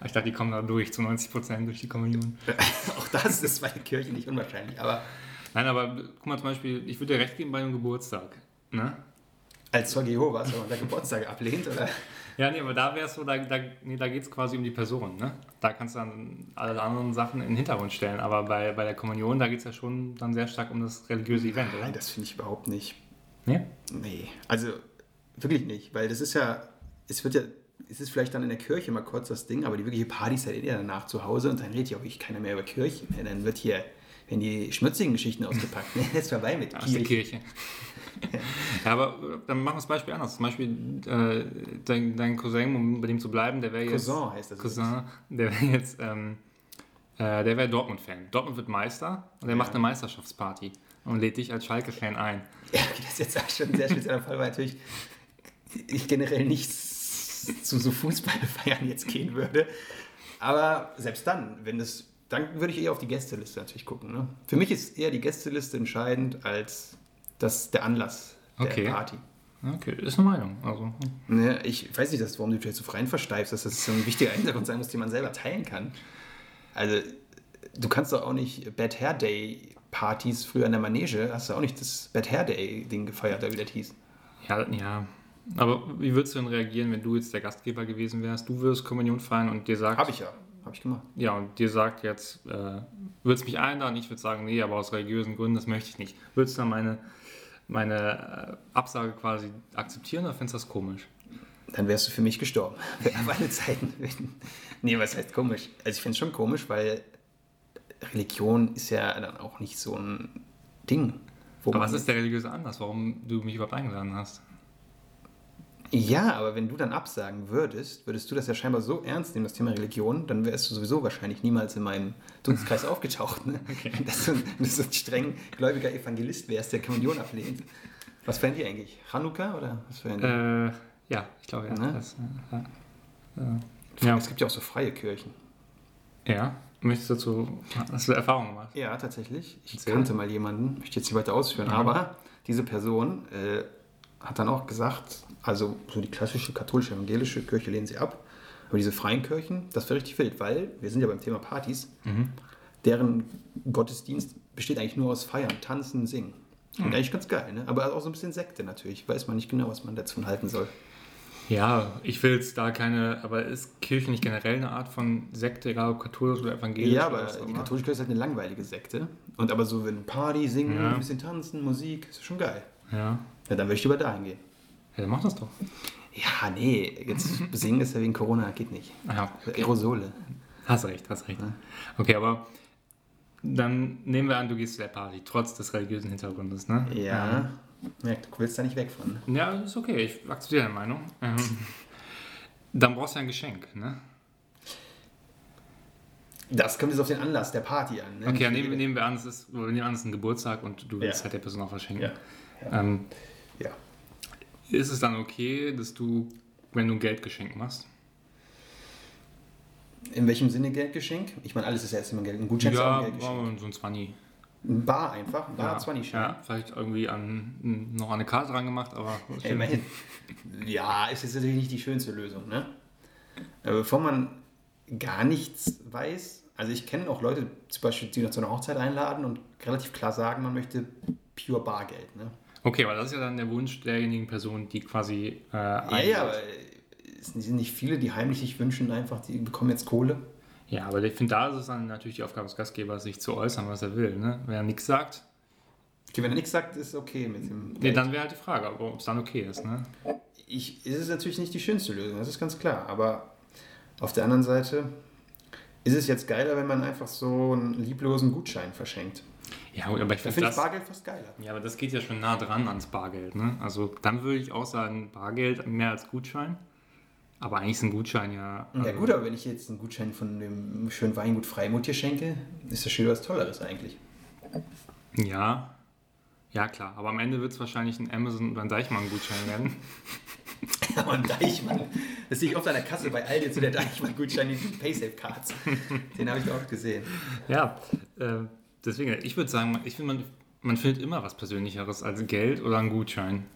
Ich dachte, die kommen da durch zu 90 Prozent durch die Kommunion. Auch das ist bei der Kirche nicht unwahrscheinlich, aber Nein, aber guck mal zum Beispiel, ich würde dir recht geben bei einem Geburtstag. Ne? als Zeuge Jehovas, wenn man da Geburtstag ablehnt, oder? Ja, nee, aber da wäre es so, da, da, nee, da geht es quasi um die Person. Ne? Da kannst du dann alle anderen Sachen in den Hintergrund stellen. Aber bei, bei der Kommunion, da geht es ja schon dann sehr stark um das religiöse Event, oder? Nein, das finde ich überhaupt nicht. Nee? Nee, also wirklich nicht, weil das ist ja, es wird ja, es ist vielleicht dann in der Kirche mal kurz das Ding, aber die wirkliche Party ist halt eher danach zu Hause und dann redet ja auch wirklich keiner mehr über Kirche. mehr. Dann wird hier, werden die schmutzigen Geschichten ausgepackt. Nee, jetzt vorbei mit Aus der Kirche. Kirche. ja, aber dann machen wir das Beispiel anders. Zum Beispiel äh, dein, dein Cousin, um bei dem zu bleiben, der wäre jetzt. Cousin heißt das. Cousin, der wäre jetzt, ähm, äh, der wäre Dortmund-Fan. Dortmund wird Meister und der Ja. macht eine Meisterschaftsparty und lädt dich als Schalke-Fan ein. Ja, okay, das ist jetzt auch schon ein sehr spezieller Fall, weil natürlich ich generell nicht zu so Fußballfeiern jetzt gehen würde. Aber selbst dann, wenn das, dann würde ich eher auf die Gästeliste natürlich gucken. Ne? Für mich ist eher die Gästeliste entscheidend als das, der Anlass der Okay. Party. Okay, ist eine Meinung. Also, Ne, ich weiß nicht, dass, warum du dich jetzt so rein versteifst, dass das so ein wichtiger Hintergrund sein muss, den man selber teilen kann. Also, du kannst doch auch nicht Bad Hair Day Partys früher in der Manege, hast du auch nicht das Bad Hair Day Ding gefeiert, oder wie das hieß. ja, ja. Aber wie würdest du denn reagieren, wenn du jetzt der Gastgeber gewesen wärst? Du würdest Kommunion feiern und dir sagt. Habe ich ja, habe ich gemacht. Ja, und dir sagt jetzt, äh, würdest mich einladen? Ich würde sagen, nee, aber aus religiösen Gründen, das möchte ich nicht. Würdest du dann meine, meine äh, Absage quasi akzeptieren oder findest du das komisch? dann wärst du für mich gestorben. Alle Zeiten. nee, was heißt komisch? Also ich finde es schon komisch, weil Religion ist ja dann auch nicht so ein Ding. Aber was ist der religiöse Anlass, warum du mich überhaupt eingeladen hast? Ja, aber wenn du dann absagen würdest, würdest du das ja scheinbar so ernst nehmen, das Thema Religion, dann wärst du sowieso wahrscheinlich niemals in meinem Dunstkreis aufgetaucht. Ne? Dass, du, dass du ein streng gläubiger Evangelist wärst, der Kommunion ablehnt. Was fänden die eigentlich? Chanukka oder was fänden die? Äh, ja, ich glaube ja. Ne? Das, äh, ja. ja. Es gibt ja auch so freie Kirchen. ja. Möchtest du dazu, hast du Erfahrung gemacht? Ja, tatsächlich. Ich Erzähl. kannte mal jemanden, möchte jetzt nicht weiter ausführen, aber diese Person äh, hat dann auch gesagt, also so die klassische katholische evangelische Kirche lehnen sie ab, aber diese freien Kirchen, das wäre richtig wild, weil wir sind ja beim Thema Partys, deren Gottesdienst besteht eigentlich nur aus Feiern, Tanzen, Singen. Und eigentlich ganz geil, ne? aber auch so ein bisschen Sekte natürlich, weiß man nicht genau, was man dazu halten soll. Ja, ich will jetzt da keine, aber ist Kirche nicht generell eine Art von Sekte, egal ob katholisch oder evangelisch? Ja, aber die katholische Kirche ist halt eine langweilige Sekte. Und aber so, wenn Party, Singen, Ja. ein bisschen tanzen, Musik, ist schon geil. Ja. Ja, dann würde ich lieber dahin gehen. Ja, dann mach das doch. Ja, nee, jetzt singen ist ja wegen Corona, geht nicht. Ja, Aerosole. hast recht, hast recht. Okay, aber dann nehmen wir an, du gehst zu der Party, trotz des religiösen Hintergrundes, ne? Ja. ja. Du willst da nicht weg von. ne? Ja, ist okay, ich akzeptiere deine Meinung. Ähm, dann brauchst du ein Geschenk, ne? Das kommt jetzt auf den Anlass der Party an. Ne? Okay, ja, nehmen, nehmen wir an, es ist, wir nehmen an, es ist ein Geburtstag und du willst Ja. halt der Person auch was schenken. Ja. Ähm, ja. Ist es dann okay, dass du, wenn du ein Geldgeschenk machst? In welchem Sinne Geldgeschenk? Ich meine, alles ist ja erstmal Geld. Ein Gutschein ist auch Ja, ein Geldgeschenk. so ein 20. Ein Bar einfach. Ein Bar ja, hat 20 ja, vielleicht irgendwie an, noch an eine Karte dran gemacht, aber Ey, immerhin. Ja, ist jetzt natürlich nicht die schönste Lösung, ne? Aber bevor man gar nichts weiß, also ich kenne auch Leute, zum Beispiel, die noch zu einer Hochzeit einladen und relativ klar sagen, man möchte pure Bargeld, ne? Okay, aber das ist ja dann der Wunsch derjenigen Person, die quasi äh, Ja, ja, aber es sind nicht viele, die heimlich sich wünschen, einfach, die bekommen jetzt Kohle. Ja, aber ich finde, da ist es dann natürlich die Aufgabe des Gastgebers, sich zu äußern, was er will. Ne? Wenn er nichts sagt, Okay, wenn er nichts sagt, ist okay mit dem. nee, Geld. dann wäre halt die Frage, ob es dann okay ist. Ne? ich, ist es natürlich nicht die schönste Lösung, das ist ganz klar. Aber auf der anderen Seite ist es jetzt geiler, wenn man einfach so einen lieblosen Gutschein verschenkt. Ja, aber ich Da finde ich. Bargeld fast geiler. Ja, aber das geht ja schon nah dran ans Bargeld. Ne? Also dann würde ich auch sagen, Bargeld mehr als Gutschein. Aber eigentlich ist ein Gutschein ja. Ja also- gut, aber wenn ich jetzt einen Gutschein von dem schönen Weingut Freimut hier schenke, ist das schon was Tolleres eigentlich. Ja. Ja, klar. Aber am Ende wird es wahrscheinlich ein Amazon oder ein Deichmann-Gutschein werden. Ja, und Deichmann, das sehe ich oft an der Kasse bei Aldi zu der Deichmann-Gutschein, die Paysafe-Cards. Den habe ich auch gesehen. Ja, äh, deswegen, ich würde sagen, ich finde, man, man findet immer was Persönlicheres als Geld oder ein Gutschein.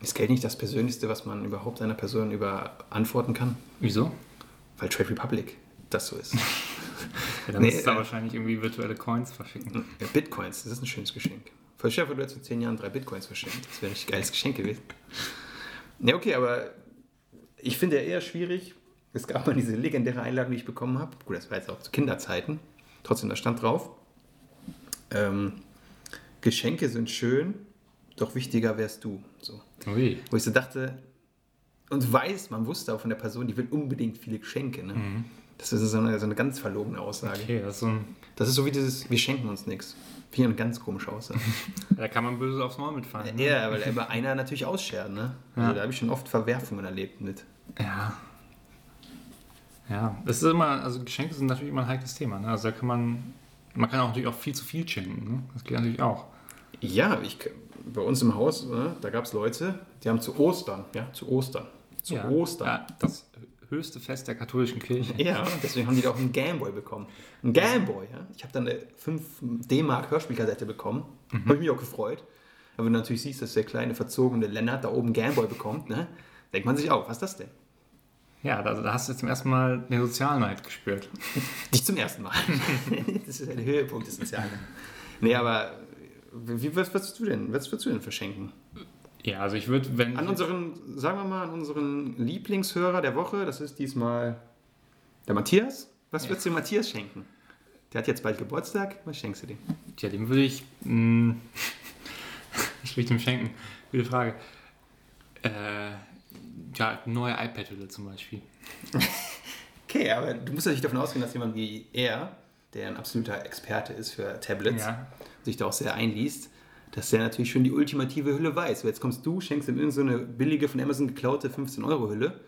Ist Geld nicht das Persönlichste, was man überhaupt einer Person über antworten kann? Wieso? Weil Trade Republic das so ist. Ja, dann Nee, musst du da äh, wahrscheinlich irgendwie virtuelle Coins verschicken. Ja, Bitcoins, das ist ein schönes Geschenk. Voll Chef, du hättest in zehn Jahren drei Bitcoins verschenkt. Das wäre ein geiles Geschenk gewesen. Ja, okay, aber ich finde ja eher schwierig. Es gab mal diese legendäre Einladung, die ich bekommen habe. Gut, das war jetzt auch zu Kinderzeiten. Trotzdem, da stand drauf. Ähm, Geschenke sind schön, doch wichtiger wärst du. So. Ui. Wo ich so dachte, und weiß, man wusste auch von der Person, die will unbedingt viele Geschenke. Ne? Das ist so eine, so eine ganz verlogene Aussage. Okay, das ist so Das ist so wie dieses, wir schenken uns nichts. Finde ich eine ganz komische Aussage. da kann man böse aufs Maul mitfallen. Ne? ja, weil immer einer natürlich ausschert, ne? Also Ja. da habe ich schon oft Verwerfungen erlebt mit. Ja. Ja, das ist immer, also Geschenke sind natürlich immer ein heikles Thema. Ne? Also da kann man, man kann auch natürlich auch viel zu viel schenken. Ne? Das geht natürlich auch. Ja, ich, bei uns im Haus, ne, da gab es Leute, die haben zu Ostern, ja, zu Ostern, zu ja. Ostern. Ja, das höchste Fest der katholischen Kirche. Ja, deswegen haben die da auch einen Gameboy bekommen. Ein Gameboy, ja. Ich habe dann eine 5 D-Mark Hörspielkassette bekommen. Habe ich mich auch gefreut. Aber wenn du natürlich siehst, dass der kleine verzogene Lennart da oben Gameboy bekommt, ne, denkt man sich auch, was ist das denn? Ja, da, da hast du zum ersten Mal den Sozialneid gespürt. Nicht zum ersten Mal. das ist der Höhepunkt des Sozialen. Nee, aber wie was würdest du denn, was würdest du denn verschenken? Ja, also ich würde, wenn. An unseren, sagen wir mal, an unseren Lieblingshörer der Woche, das ist diesmal der Matthias. Was würdest du dem Matthias schenken? Der hat jetzt bald Geburtstag. Was schenkst du dem? Tja, dem würde ich. Mh, was würde ich dem schenken? Gute Frage. Äh, Ja, neue iPad-Hülle zum Beispiel. Okay, aber du musst natürlich davon ausgehen, dass jemand wie er, der ein absoluter Experte ist für Tablets, Ja. sich da auch sehr einliest, dass der natürlich schon die ultimative Hülle weiß. So, jetzt kommst du, schenkst ihm irgend so eine billige von Amazon geklaute 15-Euro-Hülle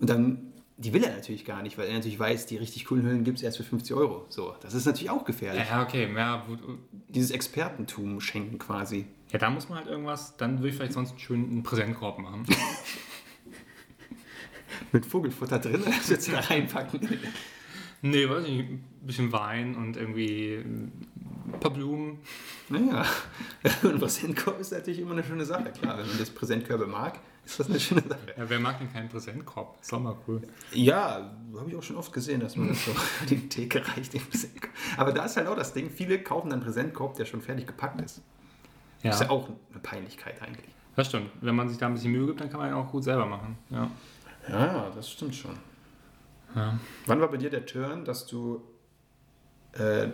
und dann, die will er natürlich gar nicht, weil er natürlich weiß, die richtig coolen Hüllen gibt es erst für 50 Euro. So, das ist natürlich auch gefährlich. Ja, okay. Ja, Dieses Expertentum schenken quasi. ja, da muss man halt irgendwas, dann würde ich vielleicht sonst schön einen Präsentkorb machen. Mit Vogelfutter drin, das jetzt da reinpacken. nee, weiß ich nicht, ein bisschen Wein und irgendwie ein paar Blumen. Naja, und ein Präsentkorb ist natürlich immer eine schöne Sache. Klar, wenn man das Präsentkörbe mag, ist das eine schöne Sache. Ja, wer mag denn keinen Präsentkorb? Ist doch mal cool. Ja, habe ich auch schon oft gesehen, dass man das so an die Theke reicht. Den Präsentkorb. Aber da ist halt auch das Ding, viele kaufen dann einen Präsentkorb, der schon fertig gepackt ist. Ja, Das ist ja auch eine Peinlichkeit eigentlich. das stimmt. Wenn man sich da ein bisschen Mühe gibt, dann kann man ihn auch gut selber machen. Ja. Ja, das stimmt schon. ja. Wann war bei dir der Turn, dass du äh,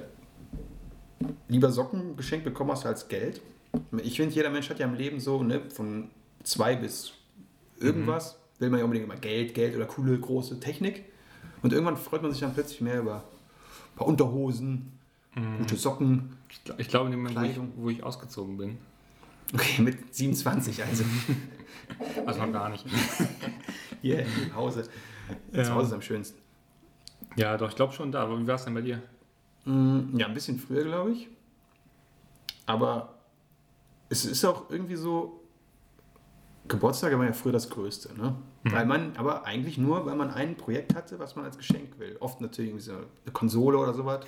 lieber Socken geschenkt bekommen hast als Geld? Ich finde, jeder Mensch hat ja im Leben so, ne, von zwei bis irgendwas, will man ja unbedingt immer Geld, Geld oder coole, große Technik. Und irgendwann freut man sich dann plötzlich mehr über ein paar Unterhosen, gute Socken. Ich, glaub- ich glaube, in dem Moment, wo ich, wo ich ausgezogen bin. Okay, mit 27 also. Also noch gar nicht. Hier im Hause. Ja. Zu Hause ist am schönsten. Ja, doch, ich glaube schon da. Aber wie war es denn bei dir? Mm, Ja, ein bisschen früher, glaube ich. Aber es ist auch irgendwie so, Geburtstage waren ja früher das Größte, ne? Weil man, aber eigentlich nur, weil man ein Projekt hatte, was man als Geschenk will. Oft natürlich irgendwie so eine Konsole oder sowas.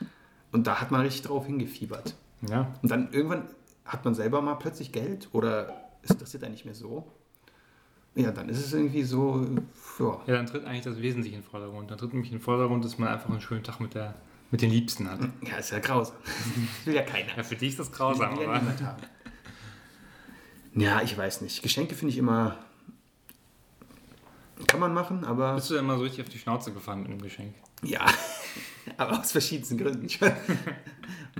Und da hat man richtig drauf hingefiebert. Ja. Und dann irgendwann hat man selber mal plötzlich Geld oder ist das jetzt eigentlich mehr so? Ja, dann ist es irgendwie so, ja. Ja, dann tritt eigentlich das Wesentliche in den Vordergrund. Dann tritt nämlich in den Vordergrund, dass man einfach einen schönen Tag mit, der, mit den Liebsten hat. Ja, ist ja grausam. Das will ja keiner. Ja, für dich ist das grausam, Will ja aber. niemand haben. Ja, ich weiß nicht. Geschenke finde ich immer. Kann man machen, aber. Bist du denn mal so richtig auf die Schnauze gefallen mit einem Geschenk? Ja. aber aus verschiedensten Gründen.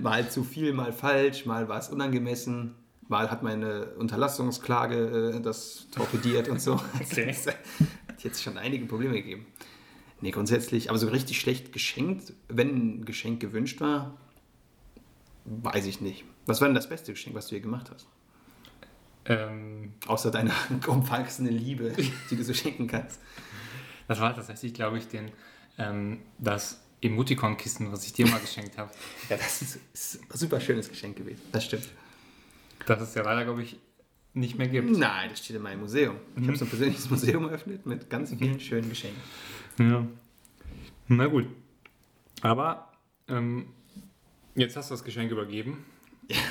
mal zu viel, mal falsch, mal war es unangemessen. Mal hat meine Unterlassungsklage äh, das torpediert und so. Okay. Es hat jetzt schon einige Probleme gegeben. Nee, grundsätzlich, aber so richtig schlecht geschenkt, wenn ein Geschenk gewünscht war, weiß ich nicht. Was war denn das beste Geschenk, was du ihr gemacht hast? Ähm, Außer deiner umfassenden Liebe, die du so schenken kannst. das war tatsächlich, glaube ich, den, ähm, das Emoticon-Kissen, was ich dir mal geschenkt habe. Ja, das ist ein super schönes Geschenk gewesen. Das stimmt. Das es ja leider, glaube ich, nicht mehr gibt. Nein, das steht in meinem Museum. Ich habe so ein persönliches Museum eröffnet mit ganz vielen schönen Geschenken. Ja. Na gut. Aber ähm, jetzt hast du das Geschenk übergeben.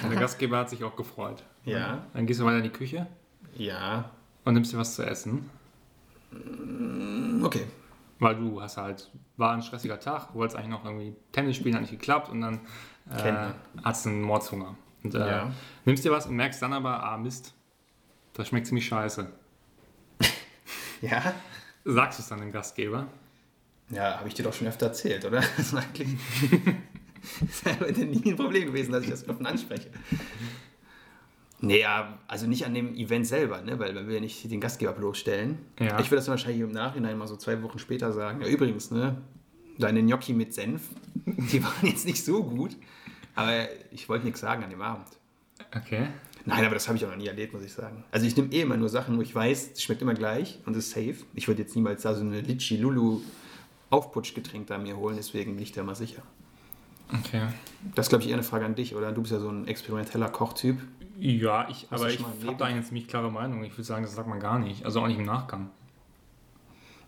Und der Gastgeber hat sich auch gefreut. Ja. Dann gehst du weiter in die Küche Ja. und nimmst dir was zu essen. Okay. Weil du hast halt, war ein stressiger Tag, wolltest eigentlich noch irgendwie Tennis spielen, hat nicht geklappt und dann äh, hast du einen Mordshunger. Und, äh, Ja. nimmst dir was und merkst dann aber, ah Mist, das schmeckt ziemlich scheiße. Ja. Sagst du es dann dem Gastgeber? Ja, habe ich dir doch schon öfter erzählt, oder? Das ist eigentlich nie ein Problem gewesen, dass ich das offen anspreche. Naja, also nicht an dem Event selber, ne? weil man will ja nicht den Gastgeber bloßstellen. Ja. Ich würde das wahrscheinlich im Nachhinein mal so zwei Wochen später sagen. Ja, übrigens, ne, deine Gnocchi mit Senf, die waren jetzt nicht so gut, aber ich wollte nichts sagen an dem Abend. Okay. Nein, aber das habe ich auch noch nie erlebt, muss ich sagen. Also ich nehme eh immer nur Sachen, wo ich weiß, es schmeckt immer gleich und ist safe. Ich würde jetzt niemals da so eine Litchi Lulu Aufputschgetränk da mir holen, deswegen bin ich da mal sicher. Okay. Das ist, glaube ich, eher eine Frage an dich, oder? Du bist ja so ein experimenteller Kochtyp. Ja, ich, aber ich habe da eine ziemlich klare Meinung. Ich würde sagen, das sagt man gar nicht. Also auch nicht im Nachgang.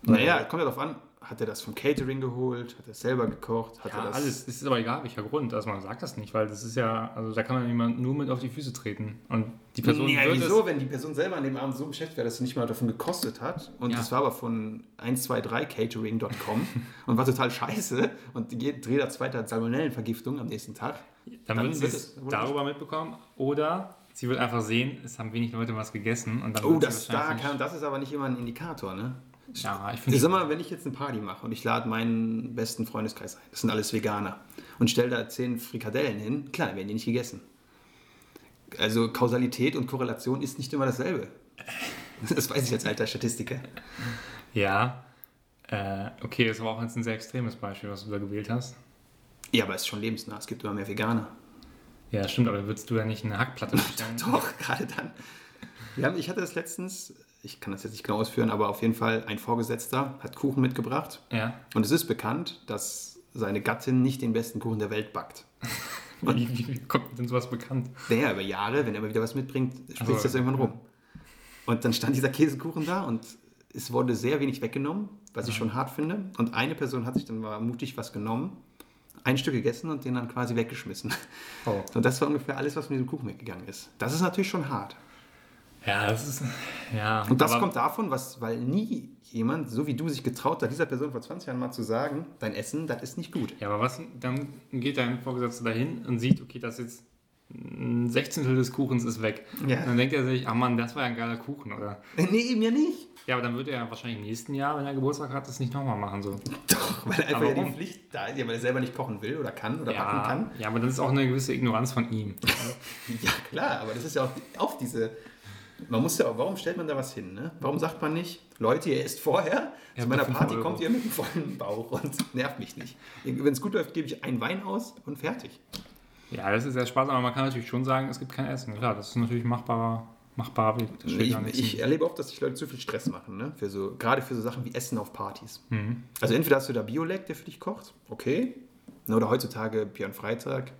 Naja, kommt ja darauf an, hat er das vom Catering geholt, hat er es selber gekocht, hat er Ja, das... alles. Es ist aber egal, welcher Grund. Also man sagt das nicht, weil das ist ja, also da kann man jemand nur mit auf die Füße treten. Und die Person ja, wieso, es. wenn die Person selber an dem Abend so beschäftigt war, dass sie nicht mal davon gekostet hat und Ja. das war aber von 123catering.com und war total scheiße und jeder zweite hat Salmonellenvergiftung am nächsten Tag. Dann, würden sie es darüber mitbekommen. Oder sie wird einfach sehen, es haben wenig Leute was gegessen. Und dann Oh, das, da kann, das ist aber nicht immer ein Indikator, ne? Ja, ich finde. sag mal, wenn ich jetzt eine Party mache und ich lade meinen besten Freundeskreis ein, das sind alles Veganer, und stelle da zehn Frikadellen hin, klar, werden die nicht gegessen. Also Kausalität und Korrelation ist nicht immer dasselbe. Das weiß ich als alter Statistiker. Ja. Äh, okay, das war auch jetzt ein sehr extremes Beispiel, was du da gewählt hast. Ja, aber es ist schon lebensnah. Es gibt immer mehr Veganer. Ja, stimmt, aber würdest du ja nicht eine Hackplatte bestellen? Doch, gerade dann. Haben, ich hatte das letztens, ich kann das jetzt nicht genau ausführen, aber auf jeden Fall ein Vorgesetzter hat Kuchen mitgebracht. Ja. Und es ist bekannt, dass seine Gattin nicht den besten Kuchen der Welt backt. Wie, wie, wie kommt denn sowas bekannt? Naja, über Jahre, wenn er mal wieder was mitbringt, spricht Also, das irgendwann rum. Und dann stand dieser Käsekuchen da und es wurde sehr wenig weggenommen, was ich schon hart finde. Und eine Person hat sich dann mal mutig was genommen, ein Stück gegessen und den dann quasi weggeschmissen. Oh. Und das war ungefähr alles, was mit diesem Kuchen weggegangen ist. Das ist natürlich schon hart. Ja, das ist. Ja. Und das kommt davon, was, weil nie jemand, so wie du, sich getraut hat, dieser Person vor 20 Jahren mal zu sagen, dein Essen, das ist nicht gut. Ja, aber was, dann geht dein Vorgesetzter dahin und sieht, okay, das jetzt ein Sechzehntel des Kuchens ist weg. Ja. Und dann denkt er sich, ach Mann, das war ja ein geiler Kuchen, oder? Nee, mir nicht. Ja, aber dann wird er ja wahrscheinlich im nächsten Jahr, wenn er Geburtstag hat, das nicht nochmal machen. So. Doch, weil einfach Aber ja die? Pflicht da ist, ja, weil er selber nicht kochen will oder kann oder backen Ja, kann. ja, aber das ist auch eine gewisse Ignoranz von ihm. Ja, klar, aber das ist ja auch, auch diese. Man muss ja auch, warum stellt man da was hin? Ne? Warum sagt man nicht, Leute, ihr esst vorher, Ja, zu meiner Party Euro. kommt ihr mit einem vollen Bauch und nervt mich nicht. Wenn es gut läuft, gebe ich einen Wein aus und fertig. Ja, das ist sehr spaßig, aber man kann natürlich schon sagen, es gibt kein Essen. Klar, das ist natürlich machbarer, machbarer Weg. Das steht Ich, ich erlebe oft, dass sich Leute zu viel Stress machen, ne? für so, gerade für so Sachen wie Essen auf Partys. Mhm. Also entweder hast du da Biolek, der für dich kocht, okay. Ne, Oder heutzutage Björn Freitag,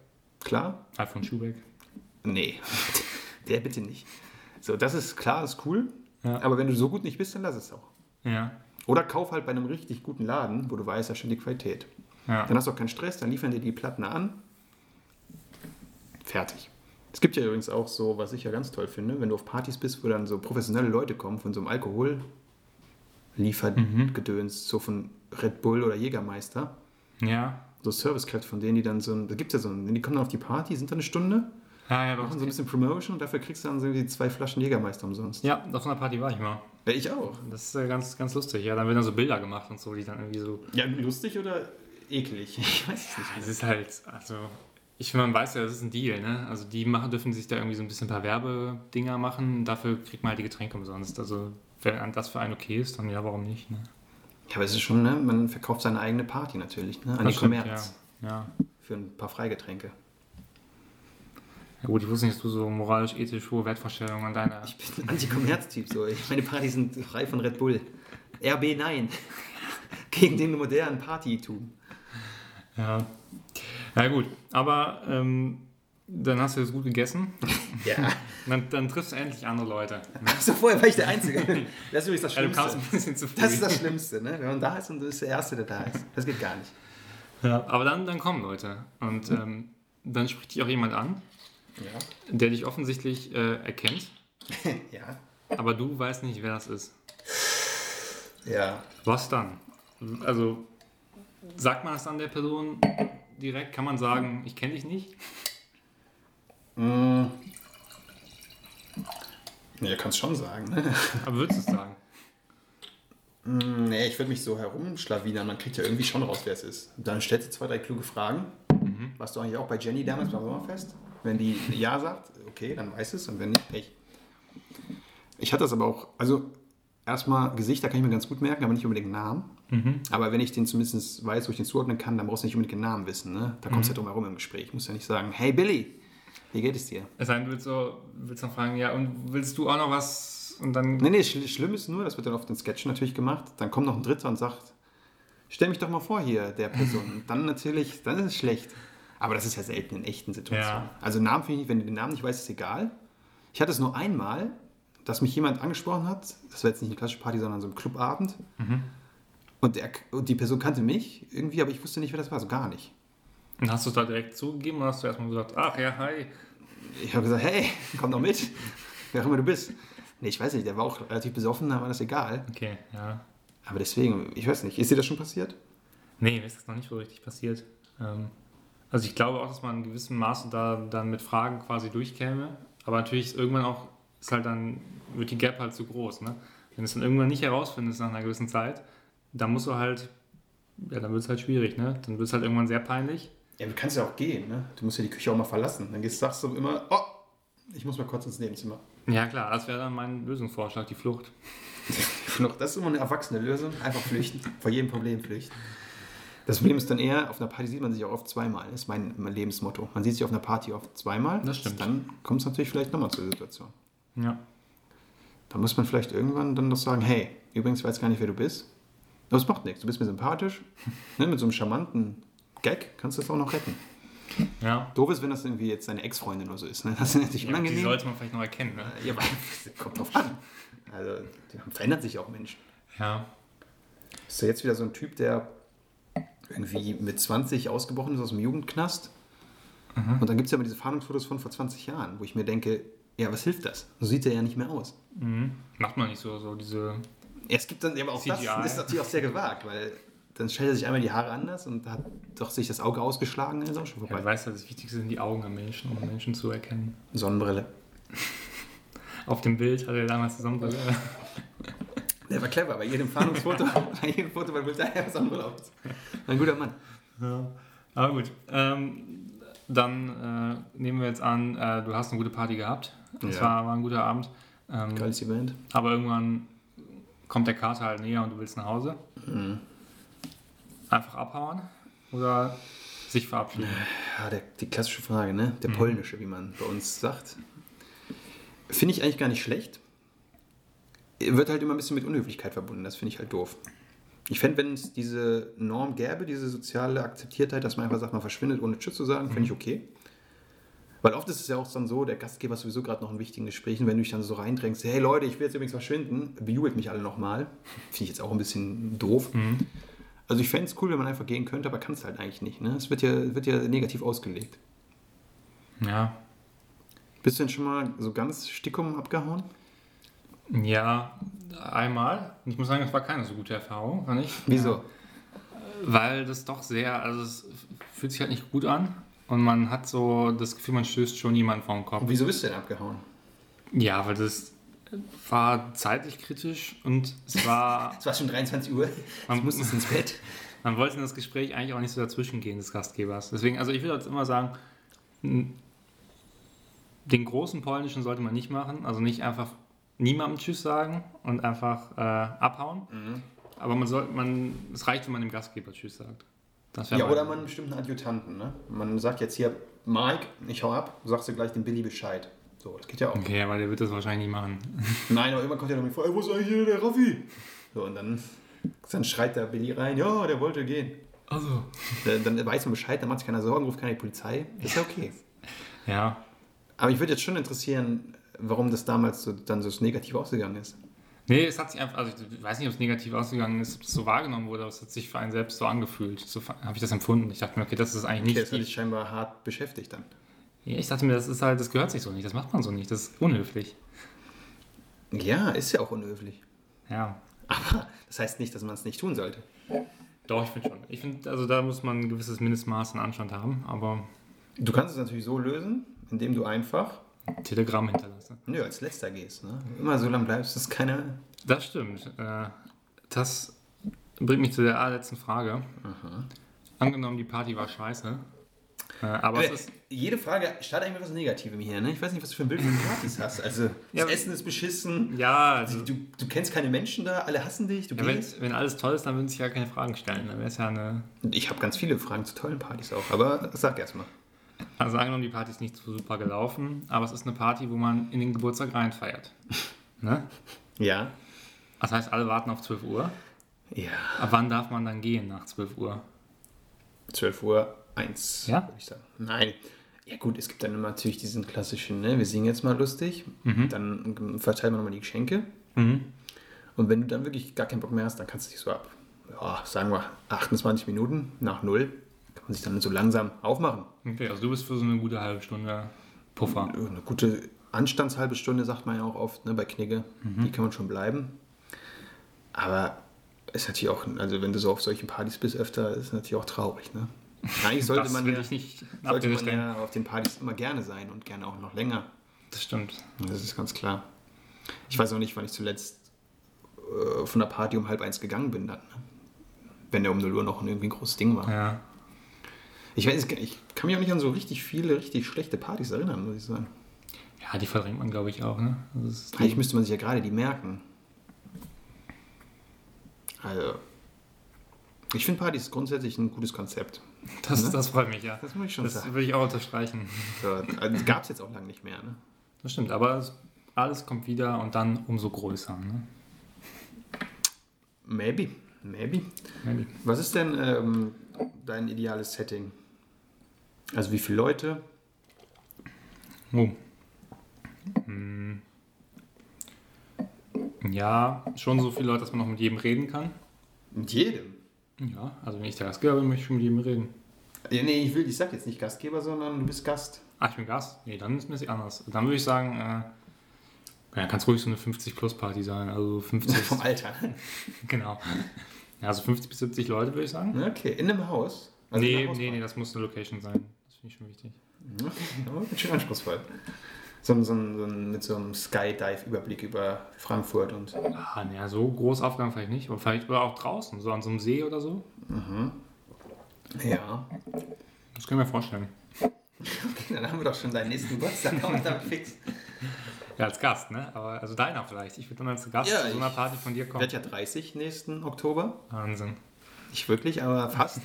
klar. Alfon Schubeck. Nee, der bitte nicht. So, das ist klar, ist cool. Ja. Aber wenn du so gut nicht bist, dann lass es auch. Ja. Oder kauf halt bei einem richtig guten Laden, wo du weißt, da steht die Qualität. Ja. Dann hast du auch keinen Stress, dann liefern dir die Platten an. Fertig. Es gibt ja übrigens auch so, was ich ja ganz toll finde, wenn du auf Partys bist, wo dann so professionelle Leute kommen von so einem Alkohol Liefergedöns, so von Red Bull oder Jägermeister. Ja. So Servicekräfte von denen, die dann so da gibt es ja so die kommen dann auf die Party, sind da eine Stunde, Ja, ja, doch. machen so ein bisschen Promotion und dafür kriegst du dann so die zwei Flaschen Jägermeister umsonst. Ja, auf so einer Party war ich mal. Ja, ich auch. Das ist äh, ganz, ganz lustig. Ja, dann werden da so Bilder gemacht und so, die dann irgendwie so. Ja, lustig oder eklig? Ich weiß es nicht. Es ist halt, also, ich man weiß ja, das ist ein Deal, ne? Also, die machen, dürfen sich da irgendwie so ein bisschen ein paar Werbedinger machen. Dafür kriegt man halt die Getränke umsonst. Also, wenn das für einen okay ist, dann ja, warum nicht, ne? Ja, aber es ist schon, ne? man verkauft seine eigene Party natürlich, ne? an Das die stimmt, Kommerz. Ja. ja. Für ein paar Freigetränke. Ja, gut, ich wusste nicht, dass du so moralisch, ethisch hohe Wertvorstellungen an deiner. Ich bin ein Anti-Kommerz-Typ. So. Meine Partys sind frei von Red Bull. RB nein. Gegen den modernen Partytum. Ja. Ja, gut. Aber ähm, dann hast du das gut gegessen. Ja. Dann, dann triffst du endlich andere Leute. So, vorher war ich der Einzige. Das ist übrigens das Ja, du kamst Schlimmste. ein bisschen zu früh. Das ist das Schlimmste, ne? wenn man da ist und du bist der Erste, der da ist. Das geht gar nicht. ja, aber dann, dann kommen Leute. Und ähm, dann spricht dich auch jemand an, Ja. der dich offensichtlich äh, erkennt, ja. aber du weißt nicht, wer das ist. Ja. Was dann? Also, sagt man es dann der Person direkt? Kann man sagen, ich kenne dich nicht? Mm. Ja, kannst schon sagen. Ne? Aber würdest du es sagen? Mm, Nee, ich würde mich so herumschlawinern. Man kriegt ja irgendwie schon raus, wer es ist. Dann stellst du zwei, drei kluge Fragen. Warst du eigentlich auch bei Jenny damals beim Sommerfest? Wenn die Ja sagt, okay, dann weiß es. Und wenn nicht, Pech. Ich hatte das aber auch, also erstmal Gesichter kann ich mir ganz gut merken, aber nicht unbedingt Namen. Aber wenn ich den zumindest weiß, wo ich den zuordnen kann, dann brauchst du nicht unbedingt den Namen wissen. Ne? Da kommst du ja drum herum im Gespräch. Ich muss ja nicht sagen, hey Billy, wie geht es dir? Es sei denn, du willst, so, willst dann fragen, ja, und willst du auch noch was? Und dann. Nee, nee, schl schlimm ist nur, das wird dann auf den Sketch natürlich gemacht, dann kommt noch ein Dritter und sagt, stell mich doch mal vor hier, der Person. Dann natürlich, dann ist es schlecht. Aber das ist ja selten in echten Situationen. Ja. Also Namen finde ich, wenn du den Namen nicht weißt, ist egal. Ich hatte es nur einmal, dass mich jemand angesprochen hat, das war jetzt nicht eine klassische Party, sondern so ein Clubabend. Und, der, und die Person kannte mich irgendwie, aber ich wusste nicht, wer das war, so gar nicht. Und hast du es da direkt zugegeben oder hast du erstmal gesagt, ach ja, hi? Ich habe gesagt, hey, komm doch mit, wer auch immer du bist. Nee, ich weiß nicht, der war auch relativ besoffen, da war das egal. Okay, ja. Aber deswegen, ich weiß nicht, ist dir das schon passiert? Nee, mir ist das noch nicht so richtig passiert. Ähm, also ich glaube auch, dass man in gewissem Maße da dann mit Fragen quasi durchkäme. Aber natürlich ist irgendwann auch, ist halt dann, wird die Gap halt zu groß. Ne? Wenn du es dann irgendwann nicht herausfindest nach einer gewissen Zeit, dann musst du halt, ja, dann wird es halt schwierig, ne? Dann wird es halt irgendwann sehr peinlich. Ja, du kannst ja auch gehen, ne? Du musst ja die Küche auch mal verlassen. Dann gehst, sagst du immer, oh, ich muss mal kurz ins Nebenzimmer. Ja, klar, das wäre dann mein Lösungsvorschlag, die Flucht. Flucht, das ist immer eine erwachsene Lösung. Einfach flüchten. Vor jedem Problem flüchten. Das Problem ist dann eher, auf einer Party sieht man sich auch oft zweimal. Das ist mein, mein Lebensmotto. Man sieht sich auf einer Party oft zweimal. Das stimmt. Dann kommt es natürlich vielleicht nochmal zur Situation. Ja. Da muss man vielleicht irgendwann dann noch sagen, hey, übrigens, ich weiß gar nicht, wer du bist. Aber es macht nichts. Du bist mir sympathisch. Ne, mit so einem charmanten Gag kannst du es auch noch retten. Ja. Doof ist, wenn das irgendwie jetzt seine Ex-Freundin oder so ist. Ne? Das ist natürlich ja die unangenehm. sollte man vielleicht noch erkennen. Ne? ja, aber kommt drauf an. Also, verändert sich auch Menschen. Ja. Ist ja jetzt wieder so ein Typ, der irgendwie mit 20 ausgebrochen ist aus dem Jugendknast. Und dann gibt es ja immer diese Fahndungsfotos von vor 20 Jahren, wo ich mir denke, ja, was hilft das? So sieht er ja nicht mehr aus. Mhm. Macht man nicht so, so diese. Ja, es gibt dann, ja, aber auch CGI. das ist natürlich auch sehr gewagt, weil dann stellt er sich einmal die Haare anders und hat doch sich das Auge ausgeschlagen, ist auch schon Ja, vorbei. du weißt ja, das Wichtigste sind die Augen am Menschen, um Menschen zu erkennen. Sonnenbrille. Auf dem Bild hat er damals die Sonnenbrille. Der war clever, bei jedem Fahndungsfoto, bei jedem Foto bei Bild daher Sonnenbrille auf. Ein guter Mann. Ja. Aber gut. Ähm, dann äh, nehmen wir jetzt an, äh, du hast eine gute Party gehabt. Das Ja. war, war ein guter Abend. Ähm, Geiles Event. aber irgendwann kommt der Kater halt näher und du willst nach Hause. Mhm. Einfach abhauen oder sich verabschieden. Ja, der, die klassische Frage, ne? Der polnische, wie man bei uns sagt. Finde ich eigentlich gar nicht schlecht. Wird halt immer ein bisschen mit Unhöflichkeit verbunden. Das finde ich halt doof. Ich fände, wenn es diese Norm gäbe, diese soziale Akzeptiertheit, dass man einfach sagt, man verschwindet, ohne Tschüss zu sagen, finde ich okay. Weil oft ist es ja auch dann so, der Gastgeber ist sowieso gerade noch in wichtigen Gesprächen, wenn du dich dann so reindrängst, hey Leute, ich will jetzt übrigens verschwinden, bejubelt mich alle nochmal. Finde ich jetzt auch ein bisschen doof. Also ich fände es cool, wenn man einfach gehen könnte, aber kann es halt eigentlich nicht. Ne? Es wird ja, wird ja negativ ausgelegt. Ja. Bist du denn schon mal so ganz stickum abgehauen? Ja, einmal. Ich muss sagen, das war keine so gute Erfahrung, fand ich. Wieso? Weil das doch sehr, also es fühlt sich halt nicht gut an und man hat so das Gefühl, man stößt schon jemanden vor den Kopf. Und wieso bist du denn abgehauen? Ja, weil das war zeitlich kritisch und es war, Es war schon 23 Uhr. Man- musste ins Bett. man wollte in das Gespräch eigentlich auch nicht so dazwischen gehen des Gastgebers. Deswegen, also ich würde jetzt immer sagen, den großen polnischen sollte man nicht machen, also nicht einfach niemandem Tschüss sagen und einfach äh, abhauen. Aber man soll, man, es reicht, wenn man dem Gastgeber Tschüss sagt. Ja, oder man einen bestimmten Adjutanten. Ne? Man sagt jetzt hier, Mike, ich hau ab, sagst du gleich dem Billy Bescheid. So, das geht ja auch. Okay, aber der wird das wahrscheinlich nicht machen. Nein, aber immer kommt ja noch vor, ey, wo ist eigentlich hier der Raffi? So, und dann, dann schreit der Billy rein, ja, der wollte gehen. Also. Dann, dann weiß man Bescheid, dann macht sich keiner Sorgen, ruft keine Polizei. Ist ja okay. Ja, Aber ich würde jetzt schon interessieren, warum das damals so, dann so negativ ausgegangen ist. Nee, es hat sich einfach, also ich weiß nicht, ob es negativ ausgegangen ist, ob es so wahrgenommen wurde, aber es hat sich für einen selbst so angefühlt. So habe ich das empfunden. Ich dachte mir, okay, das ist eigentlich Okay, nicht. das hat dich scheinbar hart beschäftigt dann. ja, ich dachte mir, das ist halt, das gehört sich so nicht, das macht man so nicht, das ist unhöflich. Ja, ist ja auch unhöflich. Ja. Aber das heißt nicht, dass man es nicht tun sollte. Doch, ich finde schon. Ich finde, also da muss man ein gewisses Mindestmaß an Anstand haben, aber Du kannst es natürlich so lösen, indem du einfach Telegramm hinterlasse. nö, als letzter gehst. Ne? Immer so lange bleibst, dass keiner. Das stimmt. Äh, Das bringt mich zu der allerletzten Frage. Angenommen, die Party war scheiße. Äh, Aber es Äh, ist. jede Frage startet eigentlich mit was Negativem hier. Ne? Ich weiß nicht, was du für ein Bild von Partys hast. Also, Ja, das Essen ist beschissen. Ja, also, Du, du kennst keine Menschen da, alle hassen dich, du ja, wenn, gehst. wenn alles toll ist, dann würden sich ja keine Fragen stellen. Dann wäre es ja eine. Ich habe ganz viele Fragen zu tollen Partys auch, aber sag erst mal. Also angenommen, die Party ist nicht so super gelaufen, aber es ist eine Party, wo man in den Geburtstag reinfeiert. Ne? Ja. Das heißt, alle warten auf 12 Uhr. Ja. Ab wann darf man dann gehen nach 12 Uhr? 12 Uhr 1, Ja? würde ich sagen. Nein. Ja gut, es gibt dann immer natürlich diesen klassischen, ne? wir singen jetzt mal lustig, dann verteilen wir nochmal die Geschenke. Mhm. Und wenn du dann wirklich gar keinen Bock mehr hast, dann kannst du dich so ab, ja, sagen wir 28 Minuten nach null, man sich dann so langsam aufmachen. Okay, also du bist für so eine gute halbe Stunde Puffer. Eine gute Anstandshalbe Stunde sagt man ja auch oft ne, bei Knigge, die kann man schon bleiben. Aber ist natürlich auch, also wenn du so auf solchen Partys bist öfter, ist natürlich auch traurig. Ne? Eigentlich sollte man, ja, sollte man ja auf den Partys immer gerne sein und gerne auch noch länger. Das stimmt. Das ist ganz klar. Ich weiß auch nicht, wann ich zuletzt äh, von der Party um halb eins gegangen bin dann. Ne? Wenn der um 0 Uhr noch irgendwie ein großes Ding war. Ja. Ich weiß, ich kann mich auch nicht an so richtig viele, richtig schlechte Partys erinnern, muss ich sagen. Ja, die verdrängt man, glaube ich, auch. Ne? Das ist Eigentlich müsste man sich ja gerade die merken. Also, ich finde Partys grundsätzlich ein gutes Konzept. das, ne? das freut mich, ja. Das muss ich schon Das sagen. würde ich auch unterstreichen. So, also, Gab es jetzt auch lange nicht mehr. Ne? Das stimmt, aber es, alles kommt wieder und dann umso größer. Ne? Maybe, maybe. Maybe. Was ist denn ähm, dein ideales Setting? Also wie viele Leute? Oh. Hm. Ja, schon so viele Leute, dass man noch mit jedem reden kann. Mit jedem. Ja, also wenn ich der Gastgeber bin, möchte ich schon mit jedem reden. Ja, nee, ich will, ich sag jetzt nicht Gastgeber, sondern du bist Gast. Ah, ich bin Gast? Nee, dann ist es ein bisschen anders. Dann würde ich sagen, äh, ja, kann es ruhig so eine 50-Plus-Party sein. Also 50. Vom Alter. genau. Ja, also 50 bis 70 Leute, würde ich sagen. Okay, in einem Haus. Also nee, nee, nee, das muss eine Location sein. Finde ich schon wichtig. Okay, schön anspruchsvoll. So, ein- so, so, mit so einem Skydive-Überblick über Frankfurt und. Ah, naja, so groß Aufgaben vielleicht nicht. Aber vielleicht oder auch draußen, so an so einem See oder so. Ja. Das können wir vorstellen. Okay, dann haben wir doch schon deinen nächsten Geburtstag. Komm, damit fix. Ja, als Gast, ne? Aber also deiner vielleicht. Ich würde dann als Gast Ja, zu so einer ich Party von dir Ich kommen. werde ja 30 nächsten Oktober. Wahnsinn. Nicht wirklich, aber fast.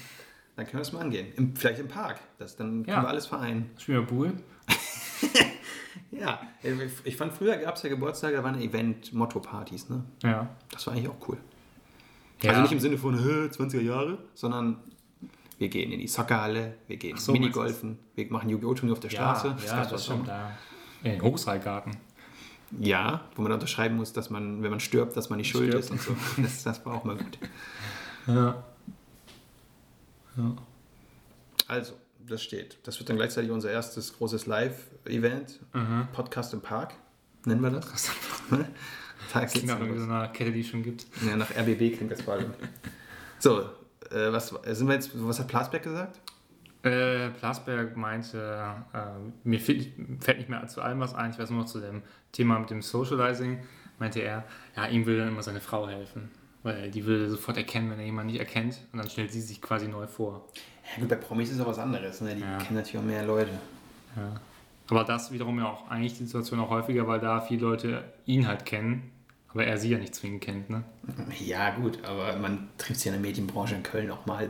Dann können wir es mal angehen. Im, vielleicht im Park. Das, dann können Ja. wir alles vereinen. Spielen wir Pool? Ja, ich fand früher gab es ja Geburtstage, da waren Event-Motto-Partys. Ne? Ja. Das war eigentlich auch cool. ja. Also nicht im Sinne von "Hä, 20er Jahre, sondern wir gehen in die Soccerhalle, wir gehen so, Minigolfen, wir machen Yu-Gi-Oh! Turnier auf der Straße. Ja, ja gab's das stimmt. Ja. In den Hochseilgarten. Ja, wo man unterschreiben muss, dass man, wenn man stirbt, dass man nicht schuld Stirbt. ist und so. Das, das war auch mal gut. Ja. Ja. Also, das steht. Das wird dann gleichzeitig unser erstes großes Live-Event. Mhm. Podcast im Park, nennen wir das. Tag Klingt nach so einer Kette, die es schon gibt. Ja, nach RBB klingt das vor allem. So, äh, was, sind wir jetzt, was hat Plasberg gesagt? Äh, Plasberg meinte, äh, mir fällt, fällt nicht mehr zu allem was ein, ich weiß nur noch zu dem Thema mit dem Socializing, meinte er, ja, ihm würde dann immer seine Frau helfen. Weil die würde sofort erkennen, wenn er jemanden nicht erkennt und dann stellt sie sich quasi neu vor. Ja, gut, bei Promis ist auch was anderes. Ne? Die Ja. kennen natürlich auch mehr Leute. Ja. Aber das wiederum ja auch eigentlich die Situation auch häufiger, weil da viele Leute ihn halt kennen, aber er sie ja nicht zwingend kennt, ne? Ja, gut, aber man trifft sich in der Medienbranche in Köln auch mal